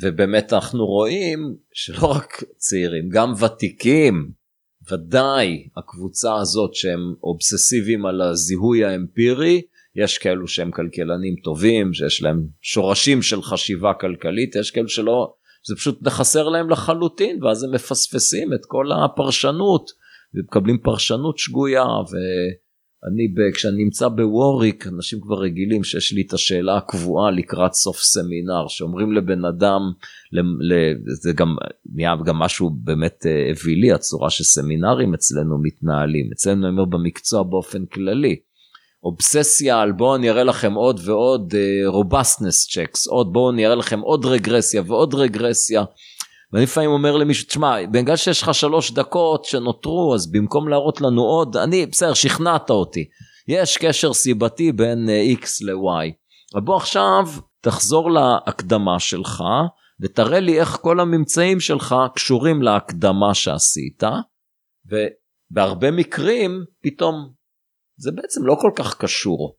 ובאמת אנחנו רואים שלא רק צעירים גם ותיקים ודאי הקבוצה הזאת שהם אובססיביים על הזיהוי האמפירי יש כאלו שהם כלכלנים טובים שיש להם שורשים של חשיבה כלכלית יש כאלו שלא זה פשוט חסר להם לחלוטין ואז הם מפספסים את כל הפרשנות ומקבלים פרשנות שגויה ואני כשאני נמצא בוורוויק אנשים כבר רגילים שיש לי את השאלה הקבועה לקראת סוף סמינר שאומרים לבן אדם זה גם נהיה גם משהו באמת אה, אווילי הצורה שסמינרים אצלנו מתנהלים אצלנו אני אומר במקצוע באופן כללי. אובססיה על בואו אני אראה לכם עוד ועוד robustness uh, checks עוד בואו אני אראה לכם עוד רגרסיה ועוד רגרסיה. ואני לפעמים אומר למישהו תשמע בגלל שיש לך שלוש דקות שנותרו אז במקום להראות לנו עוד אני בסדר שכנעת אותי יש קשר סיבתי בין uh, x ל-y. אבל בוא עכשיו תחזור להקדמה שלך ותראה לי איך כל הממצאים שלך קשורים להקדמה שעשית ובהרבה מקרים פתאום זה בעצם לא כל כך קשור.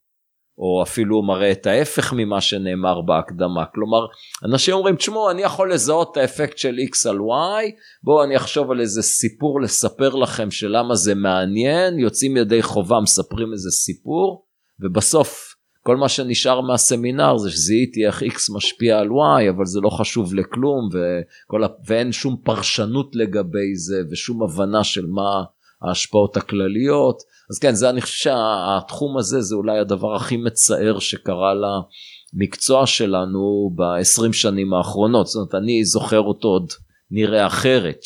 או אפילו מראה את ההפך ממה שנאמר בהקדמה. כלומר, אנשים אומרים, תשמעו, אני יכול לזהות את האפקט של x על y, בואו אני אחשוב על איזה סיפור לספר לכם שלמה זה מעניין, יוצאים ידי חובה, מספרים איזה סיפור, ובסוף כל מה שנשאר מהסמינר זה שזיהיתי איך x משפיע על y, אבל זה לא חשוב לכלום, וכל, ואין שום פרשנות לגבי זה, ושום הבנה של מה ההשפעות הכלליות. אז כן, זה אני חושב שהתחום הזה זה אולי הדבר הכי מצער שקרה למקצוע שלנו ב-20 שנים האחרונות. זאת אומרת, אני זוכר אותו עוד נראה אחרת,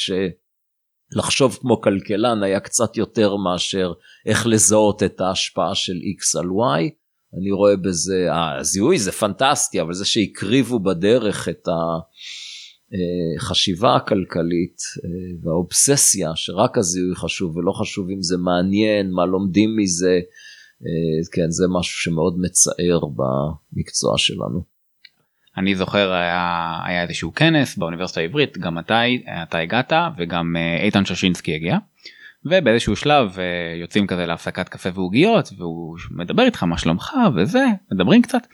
שלחשוב כמו כלכלן היה קצת יותר מאשר איך לזהות את ההשפעה של x על y. אני רואה בזה, הזיהוי זה פנטסטי, אבל זה שהקריבו בדרך את ה... החשיבה הכלכלית אה, והאובססיה שרק הזיהוי חשוב ולא חשוב אם זה מעניין, מה לומדים מזה, אה, כן, זה משהו שמאוד מצער במקצוע שלנו. אני זוכר היה, היה איזשהו כנס באוניברסיטה העברית, גם אתה, אתה הגעת וגם אה, איתן ששינסקי הגיע. ובאיזשהו שלב יוצאים כזה להפסקת קפה ועוגיות והוא מדבר איתך מה שלומך וזה מדברים קצת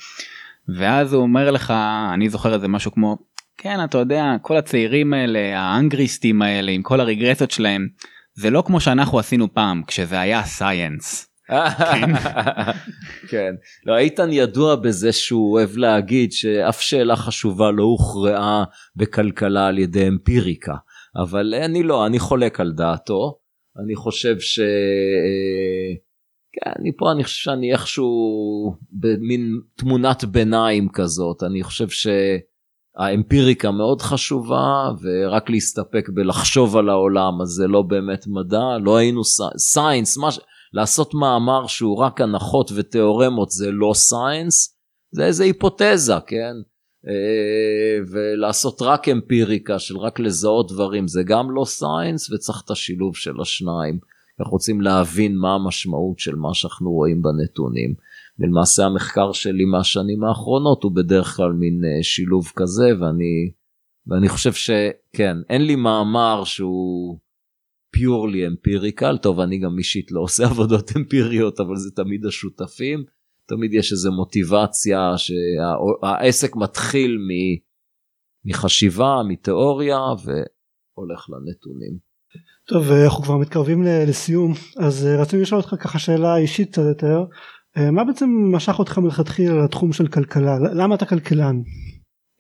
ואז הוא אומר לך אני זוכר איזה משהו כמו כן אתה יודע כל הצעירים האלה האנגריסטים האלה עם כל הרגרסיות שלהם זה לא כמו שאנחנו עשינו פעם כשזה היה סייאנס. כן. כן, לא איתן ידוע בזה שהוא אוהב להגיד שאף שאלה חשובה לא הוכרעה בכלכלה על ידי אמפיריקה, אבל אני לא, אני חולק על דעתו, אני חושב ש... כן, אני פה, אני חושב שאני איכשהו במין תמונת ביניים כזאת, אני חושב ש... האמפיריקה מאוד חשובה ורק להסתפק בלחשוב על העולם אז זה לא באמת מדע לא היינו science מש... לעשות מאמר שהוא רק הנחות ותיאורמות זה לא science זה איזה היפותזה כן אה, ולעשות רק אמפיריקה של רק לזהות דברים זה גם לא science וצריך את השילוב של השניים אנחנו רוצים להבין מה המשמעות של מה שאנחנו רואים בנתונים. ולמעשה המחקר שלי מהשנים האחרונות הוא בדרך כלל מין אה, שילוב כזה ואני ואני חושב שכן אין לי מאמר שהוא פיורלי אמפיריקל טוב אני גם אישית לא עושה עבודות אמפיריות אבל זה תמיד השותפים תמיד יש איזה מוטיבציה שהעסק מתחיל מ, מחשיבה מתיאוריה והולך לנתונים. טוב אנחנו כבר מתקרבים לסיום אז אה, רציתי לשאול אותך ככה שאלה אישית קצת יותר אה, מה בעצם משך אותך מלכתחילה לתחום של כלכלה למה אתה כלכלן.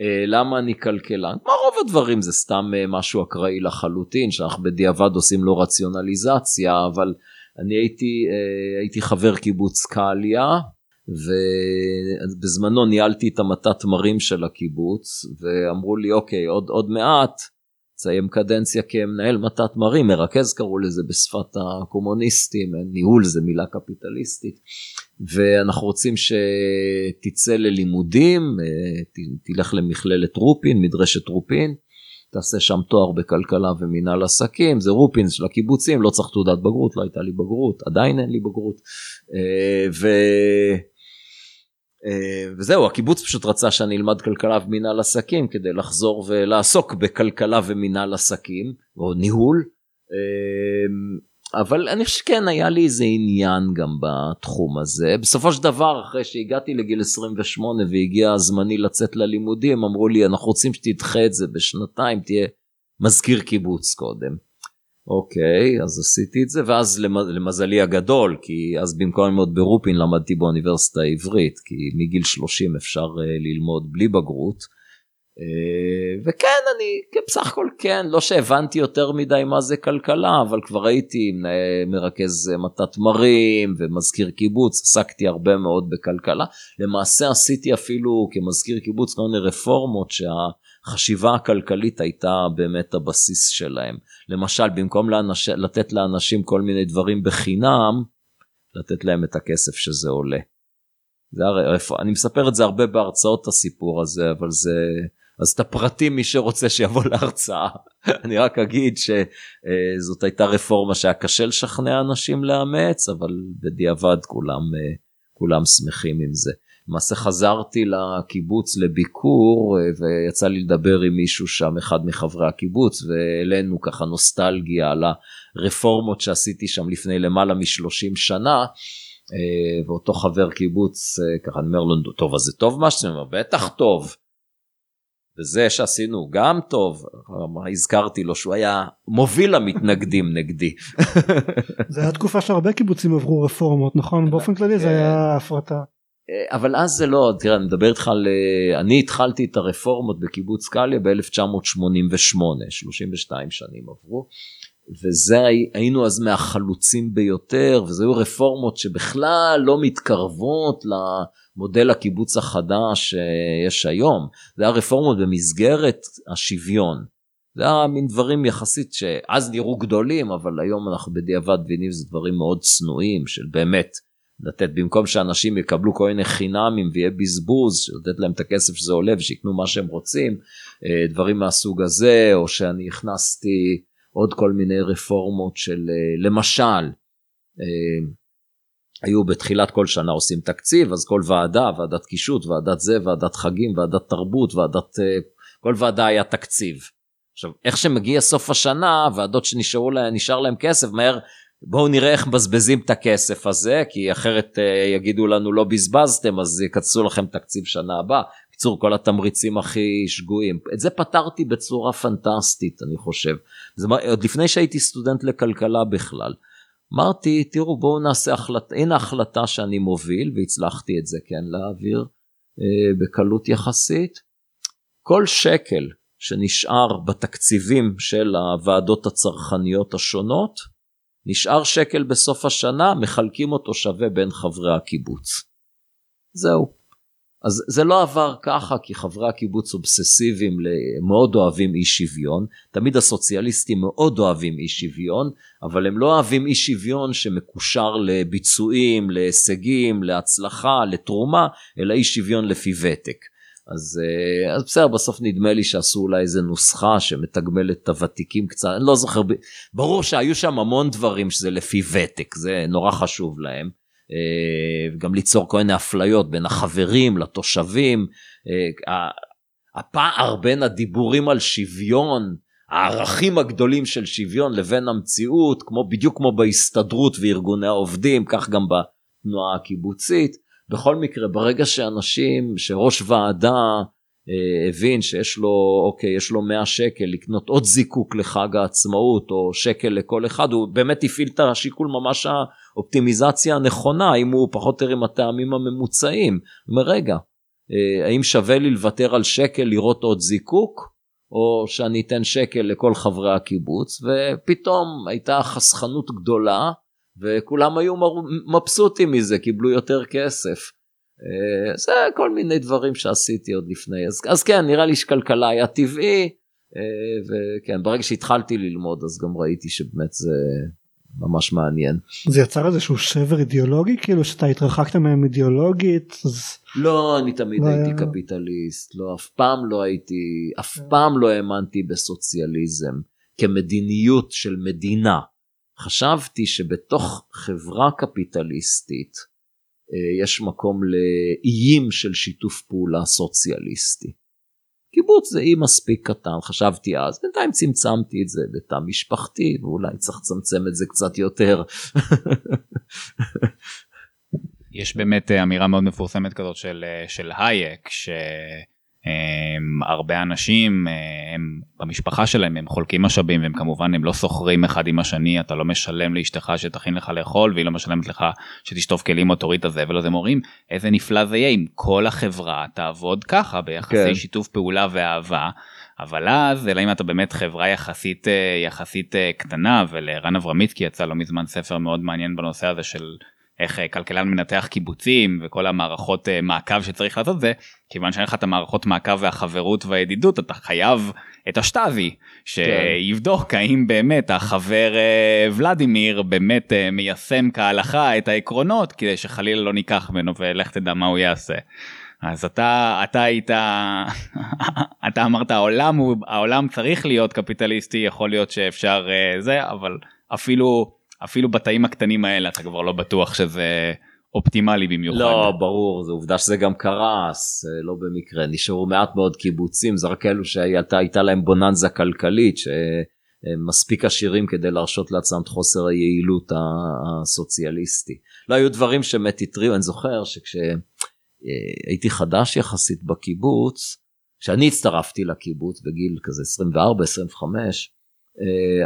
אה, למה אני כלכלן? כמו רוב הדברים זה סתם אה, משהו אקראי לחלוטין שאנחנו בדיעבד עושים לו רציונליזציה אבל אני הייתי הייתי חבר קיבוץ קליה ובזמנו ניהלתי את המתת תמרים של הקיבוץ ואמרו לי אוקיי עוד עוד מעט תסיים קדנציה כמנהל מתת מרים, מרכז קראו לזה בשפת הקומוניסטים, ניהול זה מילה קפיטליסטית, ואנחנו רוצים שתצא ללימודים, אה, תלך למכללת רופין, מדרשת רופין, תעשה שם תואר בכלכלה ומינהל עסקים, זה רופין של הקיבוצים, לא צריך תעודת בגרות, לא הייתה לי בגרות, עדיין אין לי בגרות. אה, ו... אה, וזהו הקיבוץ פשוט רצה שאני אלמד כלכלה ומינהל עסקים כדי לחזור ולעסוק בכלכלה ומינהל עסקים או ניהול אבל אני חושב שכן היה לי איזה עניין גם בתחום הזה בסופו של דבר אחרי שהגעתי לגיל 28 והגיע זמני לצאת ללימודים אמרו לי אנחנו רוצים שתדחה את זה בשנתיים תהיה מזכיר קיבוץ קודם. אוקיי, אז עשיתי את זה, ואז למזלי הגדול, כי אז במקום ללמוד ברופין למדתי באוניברסיטה העברית, כי מגיל 30 אפשר uh, ללמוד בלי בגרות. Uh, וכן, אני כן, בסך הכל כן, לא שהבנתי יותר מדי מה זה כלכלה, אבל כבר הייתי מרכז מטת תמרים ומזכיר קיבוץ, עסקתי הרבה מאוד בכלכלה. למעשה עשיתי אפילו כמזכיר קיבוץ כל מיני רפורמות שה... החשיבה הכלכלית הייתה באמת הבסיס שלהם. למשל, במקום לאנש... לתת לאנשים כל מיני דברים בחינם, לתת להם את הכסף שזה עולה. זה הרי, אני מספר את זה הרבה בהרצאות הסיפור הזה, אבל זה... אז את הפרטים מי שרוצה שיבוא להרצאה. אני רק אגיד שזאת הייתה רפורמה שהיה קשה לשכנע אנשים לאמץ, אבל בדיעבד כולם, כולם שמחים עם זה. למעשה חזרתי לקיבוץ לביקור אה, ויצא לי לדבר עם מישהו שם אחד מחברי הקיבוץ והעלינו ככה נוסטלגיה על הרפורמות שעשיתי שם לפני למעלה משלושים שנה אה, ואותו חבר קיבוץ אה, ככה אני אומר לו טוב אז זה טוב מה שאתה אומר בטח טוב. וזה שעשינו גם טוב הזכרתי לו שהוא היה מוביל המתנגדים נגדי. זה היה תקופה שהרבה קיבוצים עברו רפורמות נכון באופן כללי זה היה הפרטה. אה, אבל אז זה לא תראה אני מדבר איתך על אני התחלתי את הרפורמות בקיבוץ קליה ב-1988 32 שנים עברו. וזה היינו אז מהחלוצים ביותר וזה היו רפורמות שבכלל לא מתקרבות למודל הקיבוץ החדש שיש היום זה היה רפורמות במסגרת השוויון. זה היה מין דברים יחסית שאז נראו גדולים אבל היום אנחנו בדיעבד מבינים שזה דברים מאוד צנועים של באמת לתת במקום שאנשים יקבלו כל מיני חינמים ויהיה בזבוז לתת להם את הכסף שזה עולה ושיקנו מה שהם רוצים אה, דברים מהסוג הזה או שאני הכנסתי עוד כל מיני רפורמות של אה, למשל אה, היו בתחילת כל שנה עושים תקציב אז כל ועדה ועדת קישוט ועדת זה ועדת חגים ועדת תרבות ועדת אה, כל ועדה היה תקציב. עכשיו איך שמגיע סוף השנה ועדות שנשארו להם להם כסף מהר בואו נראה איך מבזבזים את הכסף הזה כי אחרת יגידו לנו לא בזבזתם אז יקצצו לכם תקציב שנה הבאה בקיצור כל התמריצים הכי שגויים את זה פתרתי בצורה פנטסטית אני חושב זה עוד לפני שהייתי סטודנט לכלכלה בכלל. אמרתי תראו בואו נעשה החלטה הנה החלטה שאני מוביל והצלחתי את זה כן להעביר אה, בקלות יחסית. כל שקל שנשאר בתקציבים של הוועדות הצרכניות השונות נשאר שקל בסוף השנה מחלקים אותו שווה בין חברי הקיבוץ. זהו. אז זה לא עבר ככה כי חברי הקיבוץ אובססיביים מאוד אוהבים אי שוויון תמיד הסוציאליסטים מאוד אוהבים אי שוויון אבל הם לא אוהבים אי שוויון שמקושר לביצועים להישגים להצלחה לתרומה אלא אי שוויון לפי ותק. אז, אה, אז בסדר בסוף נדמה לי שעשו אולי איזה נוסחה שמתגמלת את הוותיקים קצת אני לא זוכר ברור שהיו שם המון דברים שזה לפי ותק זה נורא חשוב להם. אה, גם ליצור כל מיני אפליות בין החברים לתושבים. אה, הפער בין הדיבורים על שוויון, הערכים הגדולים של שוויון לבין המציאות, כמו בדיוק כמו בהסתדרות וארגוני העובדים, כך גם בתנועה הקיבוצית. בכל מקרה, ברגע שאנשים, שראש ועדה הבין שיש לו, אוקיי, יש לו 100 שקל לקנות עוד זיקוק לחג העצמאות, או שקל לכל אחד, הוא באמת הפעיל את השיקול ממש האופטימיזציה הנכונה, אם הוא פחות או יותר עם הטעמים הממוצעים. הוא אומר, רגע, אה, האם שווה לי לוותר על שקל לראות עוד זיקוק? או שאני אתן שקל לכל חברי הקיבוץ, ופתאום הייתה חסכנות גדולה, וכולם היו מבסוטים מזה, קיבלו יותר כסף. אה, זה כל מיני דברים שעשיתי עוד לפני אז, אז כן נראה לי שכלכלה היה טבעי אה, וכן ברגע שהתחלתי ללמוד אז גם ראיתי שבאמת זה ממש מעניין. זה יצר איזשהו שבר אידיאולוגי כאילו שאתה התרחקת מהם אידיאולוגית? אז... לא אני תמיד לא הייתי היה... קפיטליסט לא אף פעם לא הייתי אף. פעם לא האמנתי בסוציאליזם כמדיניות של מדינה. חשבתי שבתוך חברה קפיטליסטית יש מקום לאיים של שיתוף פעולה סוציאליסטי. קיבוץ זה אי מספיק קטן חשבתי אז בינתיים צמצמתי את זה לתא משפחתי ואולי צריך לצמצם את זה קצת יותר. יש באמת אה, אמירה מאוד מפורסמת כזאת של אה, של הייק ש... הרבה אנשים הם במשפחה שלהם הם חולקים משאבים והם כמובן הם לא סוחרים אחד עם השני אתה לא משלם לאשתך שתכין לך לאכול והיא לא משלמת לך שתשטוף כלים או תוריד את הזבל אז הם אומרים איזה נפלא זה יהיה אם כל החברה תעבוד ככה ביחסי כן. שיתוף פעולה ואהבה. אבל אז אלא אם אתה באמת חברה יחסית יחסית קטנה ולרן אברמיצקי יצא לא מזמן ספר מאוד מעניין בנושא הזה של איך אה, כלכלן מנתח קיבוצים וכל המערכות אה, מעקב שצריך לעשות זה כיוון שאין לך את המערכות מעקב והחברות והידידות אתה חייב את השטאזי שיבדוק כן. האם באמת החבר אה, ולדימיר באמת מיישם כהלכה את העקרונות כדי שחלילה לא ניקח ממנו ולך תדע מה הוא יעשה. אז אתה אתה היית אתה אמרת העולם הוא העולם צריך להיות קפיטליסטי יכול להיות שאפשר זה אבל אפילו אפילו בתאים הקטנים האלה אתה כבר לא בטוח שזה אופטימלי במיוחד. לא, ברור, זו עובדה שזה גם קרס, אה, לא במקרה, נשארו מעט מאוד קיבוצים, זה רק אלו שהייתה להם בוננזה כלכלית, הם מספיק עשירים כדי להרשות לעצמם את חוסר היעילות הסוציאליסטי. לא היו דברים שבאמת הטריעו, אני זוכר שכשהייתי חדש יחסית בקיבוץ, כשאני הצטרפתי לקיבוץ בגיל כזה 24-25, אה,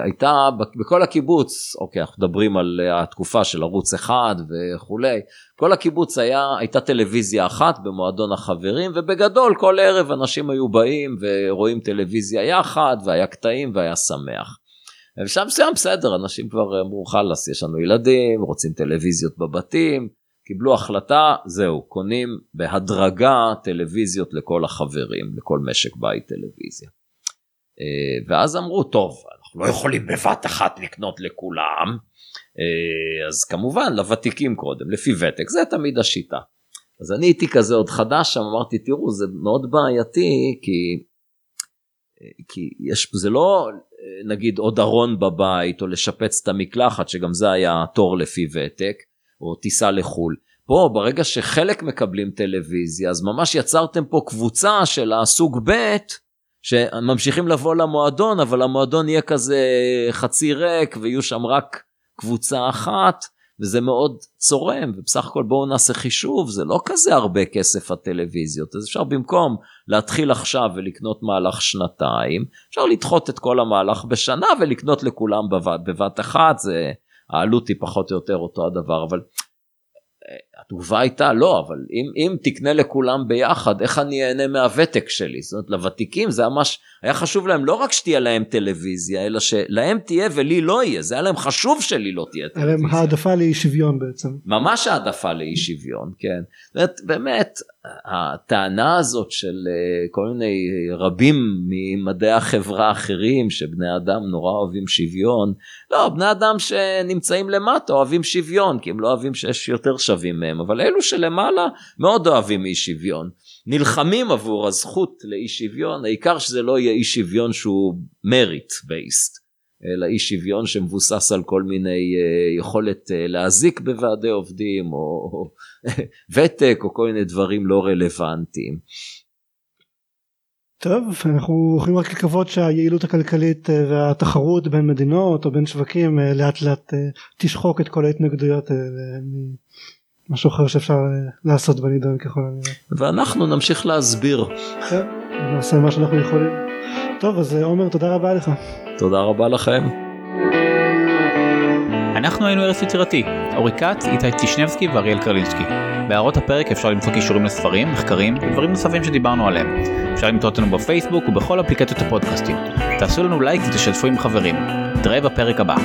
הייתה בכל הקיבוץ, אוקיי, אנחנו מדברים על התקופה של ערוץ אחד וכולי, כל הקיבוץ היה, הייתה טלוויזיה אחת במועדון החברים, ובגדול כל ערב אנשים היו באים ורואים טלוויזיה יחד, והיה קטעים והיה שמח. ובשלב מסוים בסדר, אנשים כבר אמרו חלאס, יש לנו ילדים, רוצים טלוויזיות בבתים, קיבלו החלטה, זהו, קונים בהדרגה טלוויזיות לכל החברים, לכל משק בית טלוויזיה. אה, ואז אמרו, טוב, אנחנו לא יכולים בבת אחת לקנות לכולם, אה, אז כמובן לוותיקים קודם, לפי ותק, זה תמיד השיטה. אז אני הייתי כזה עוד חדש שם, אמרתי, תראו, זה מאוד בעייתי, כי, כי יש, זה לא נגיד עוד ארון בבית, או לשפץ את המקלחת, שגם זה היה תור לפי ותק, או טיסה לחו"ל. פה, ברגע שחלק מקבלים טלוויזיה, אז ממש יצרתם פה קבוצה של הסוג ב', שממשיכים לבוא למועדון, אבל המועדון יהיה כזה חצי ריק, ויהיו שם רק קבוצה אחת, וזה מאוד צורם, ובסך הכל בואו נעשה חישוב, זה לא כזה הרבה כסף הטלוויזיות, אז אפשר במקום להתחיל עכשיו ולקנות מהלך שנתיים, אפשר לדחות את כל המהלך בשנה ולקנות לכולם בבת, בבת אחת, זה, העלות היא פחות או יותר אותו הדבר, אבל התגובה הייתה לא אבל אם אם תקנה לכולם ביחד איך אני אהנה מהוותק שלי זאת אומרת לוותיקים זה ממש היה חשוב להם לא רק שתהיה להם טלוויזיה אלא שלהם תהיה ולי לא יהיה זה היה להם חשוב שלי לא תהיה טלוויזיה. היה להם העדפה לאי שוויון בעצם. ממש העדפה לאי שוויון כן. באמת, באמת הטענה הזאת של אה, כל מיני רבים ממדעי החברה האחרים שבני אדם נורא אוהבים שוויון לא בני אדם שנמצאים למטה אוהבים שוויון כי הם לא אוהבים שיש יותר שווים מהם אבל אלו שלמעלה מאוד אוהבים אי שוויון נלחמים עבור הזכות לאי שוויון העיקר שזה לא יהיה אי שוויון שהוא מריט בייסט אלא אי שוויון שמבוסס על כל מיני uh, יכולת uh, להזיק בוועדי עובדים או ותק או כל מיני דברים לא רלוונטיים. טוב אנחנו יכולים רק לקוות שהיעילות הכלכלית אה, והתחרות בין מדינות או בין שווקים לאט לאט תשחוק את כל ההתנגדויות האלה משהו אחר שאפשר לעשות בנידון ככל הנראה. ואנחנו נמשיך להסביר. כן, נעשה מה שאנחנו יכולים. טוב אז עומר תודה רבה לך. תודה רבה לכם. אנחנו היינו ארץ יצירתי, אורי כץ, איתי טישנבסקי ואריאל קרלינסקי. בהערות הפרק אפשר למצוא קישורים לספרים, מחקרים ודברים נוספים שדיברנו עליהם. אפשר למצוא אותנו בפייסבוק ובכל אפליקציות הפודקאסטים. תעשו לנו לייק ותשתפו עם חברים. נתראה בפרק הבא.